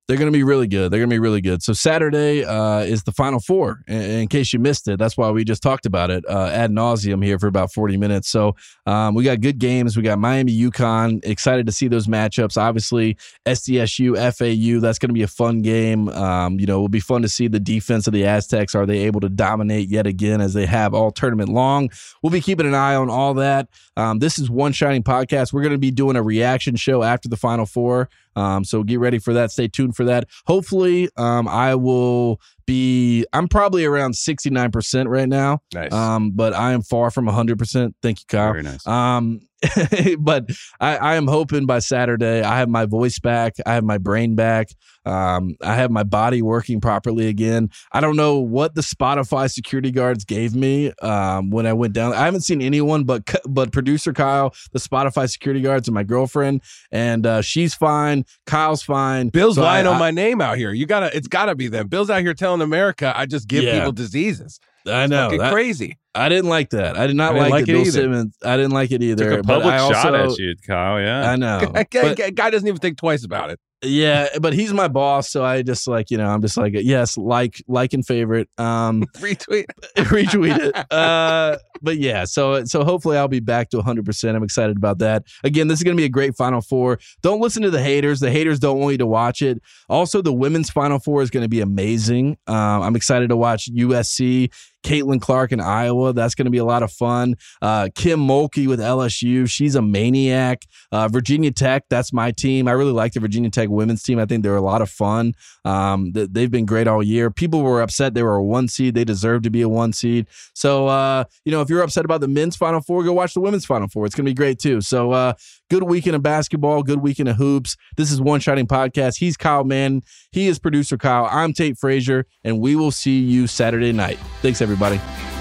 They're going to be really good. They're going to be really good. So Saturday uh, is the Final Four. In, in, case you missed it, that's why we just talked about it uh, ad nauseum here for about forty minutes. So um, we got good games. We got Miami, UConn. Excited to see those matchups. Obviously, SDSU, FAU. That's going to be a fun game. Um, you know, it will be fun to see the defense of the Aztecs. Are they able to dominate yet again as they have all tournament long? We'll be keeping an eye on all that. Um, this is one shining podcast. We're going to be doing a reaction show after the Final Four. Um, so get ready for that. Stay tuned for that. Hopefully, um, I will be. I'm probably around 69 percent right now. Nice. Um, but I am far from 100 percent. Thank you, Kyle. Very nice. Um, but I, I, am hoping by Saturday I have my voice back, I have my brain back, um, I have my body working properly again. I don't know what the Spotify security guards gave me um, when I went down. I haven't seen anyone but but producer Kyle, the Spotify security guards, and my girlfriend, and uh, she's fine. Kyle's fine. Bill's so lying I, on I, my name out here. You gotta, it's gotta be them. Bill's out here telling America I just give yeah. people diseases. I know. That, crazy. I didn't like that. I did not like, like it Bill either. Simmons. I didn't like it either. Took a public shot at you, Kyle. Yeah, I know. Guy, but, guy doesn't even think twice about it. Yeah, but he's my boss, so I just like you know I'm just like yes, like like and favorite, um, retweet, retweet it. Uh, but yeah, so so hopefully I'll be back to 100. percent I'm excited about that. Again, this is going to be a great Final Four. Don't listen to the haters. The haters don't want you to watch it. Also, the women's Final Four is going to be amazing. Um, I'm excited to watch USC Caitlin Clark in Iowa. That's going to be a lot of fun. Uh, Kim Mulkey with LSU. She's a maniac. Uh, Virginia Tech. That's my team. I really like the Virginia Tech women's team. I think they're a lot of fun. Um, they've been great all year. People were upset they were a one seed. They deserve to be a one seed. So, uh, you know, if you're upset about the men's Final Four, go watch the women's Final Four. It's going to be great too. So, uh, good weekend of basketball. Good weekend of hoops. This is One Shining Podcast. He's Kyle Mann. He is producer Kyle. I'm Tate Frazier, and we will see you Saturday night. Thanks, everybody everybody.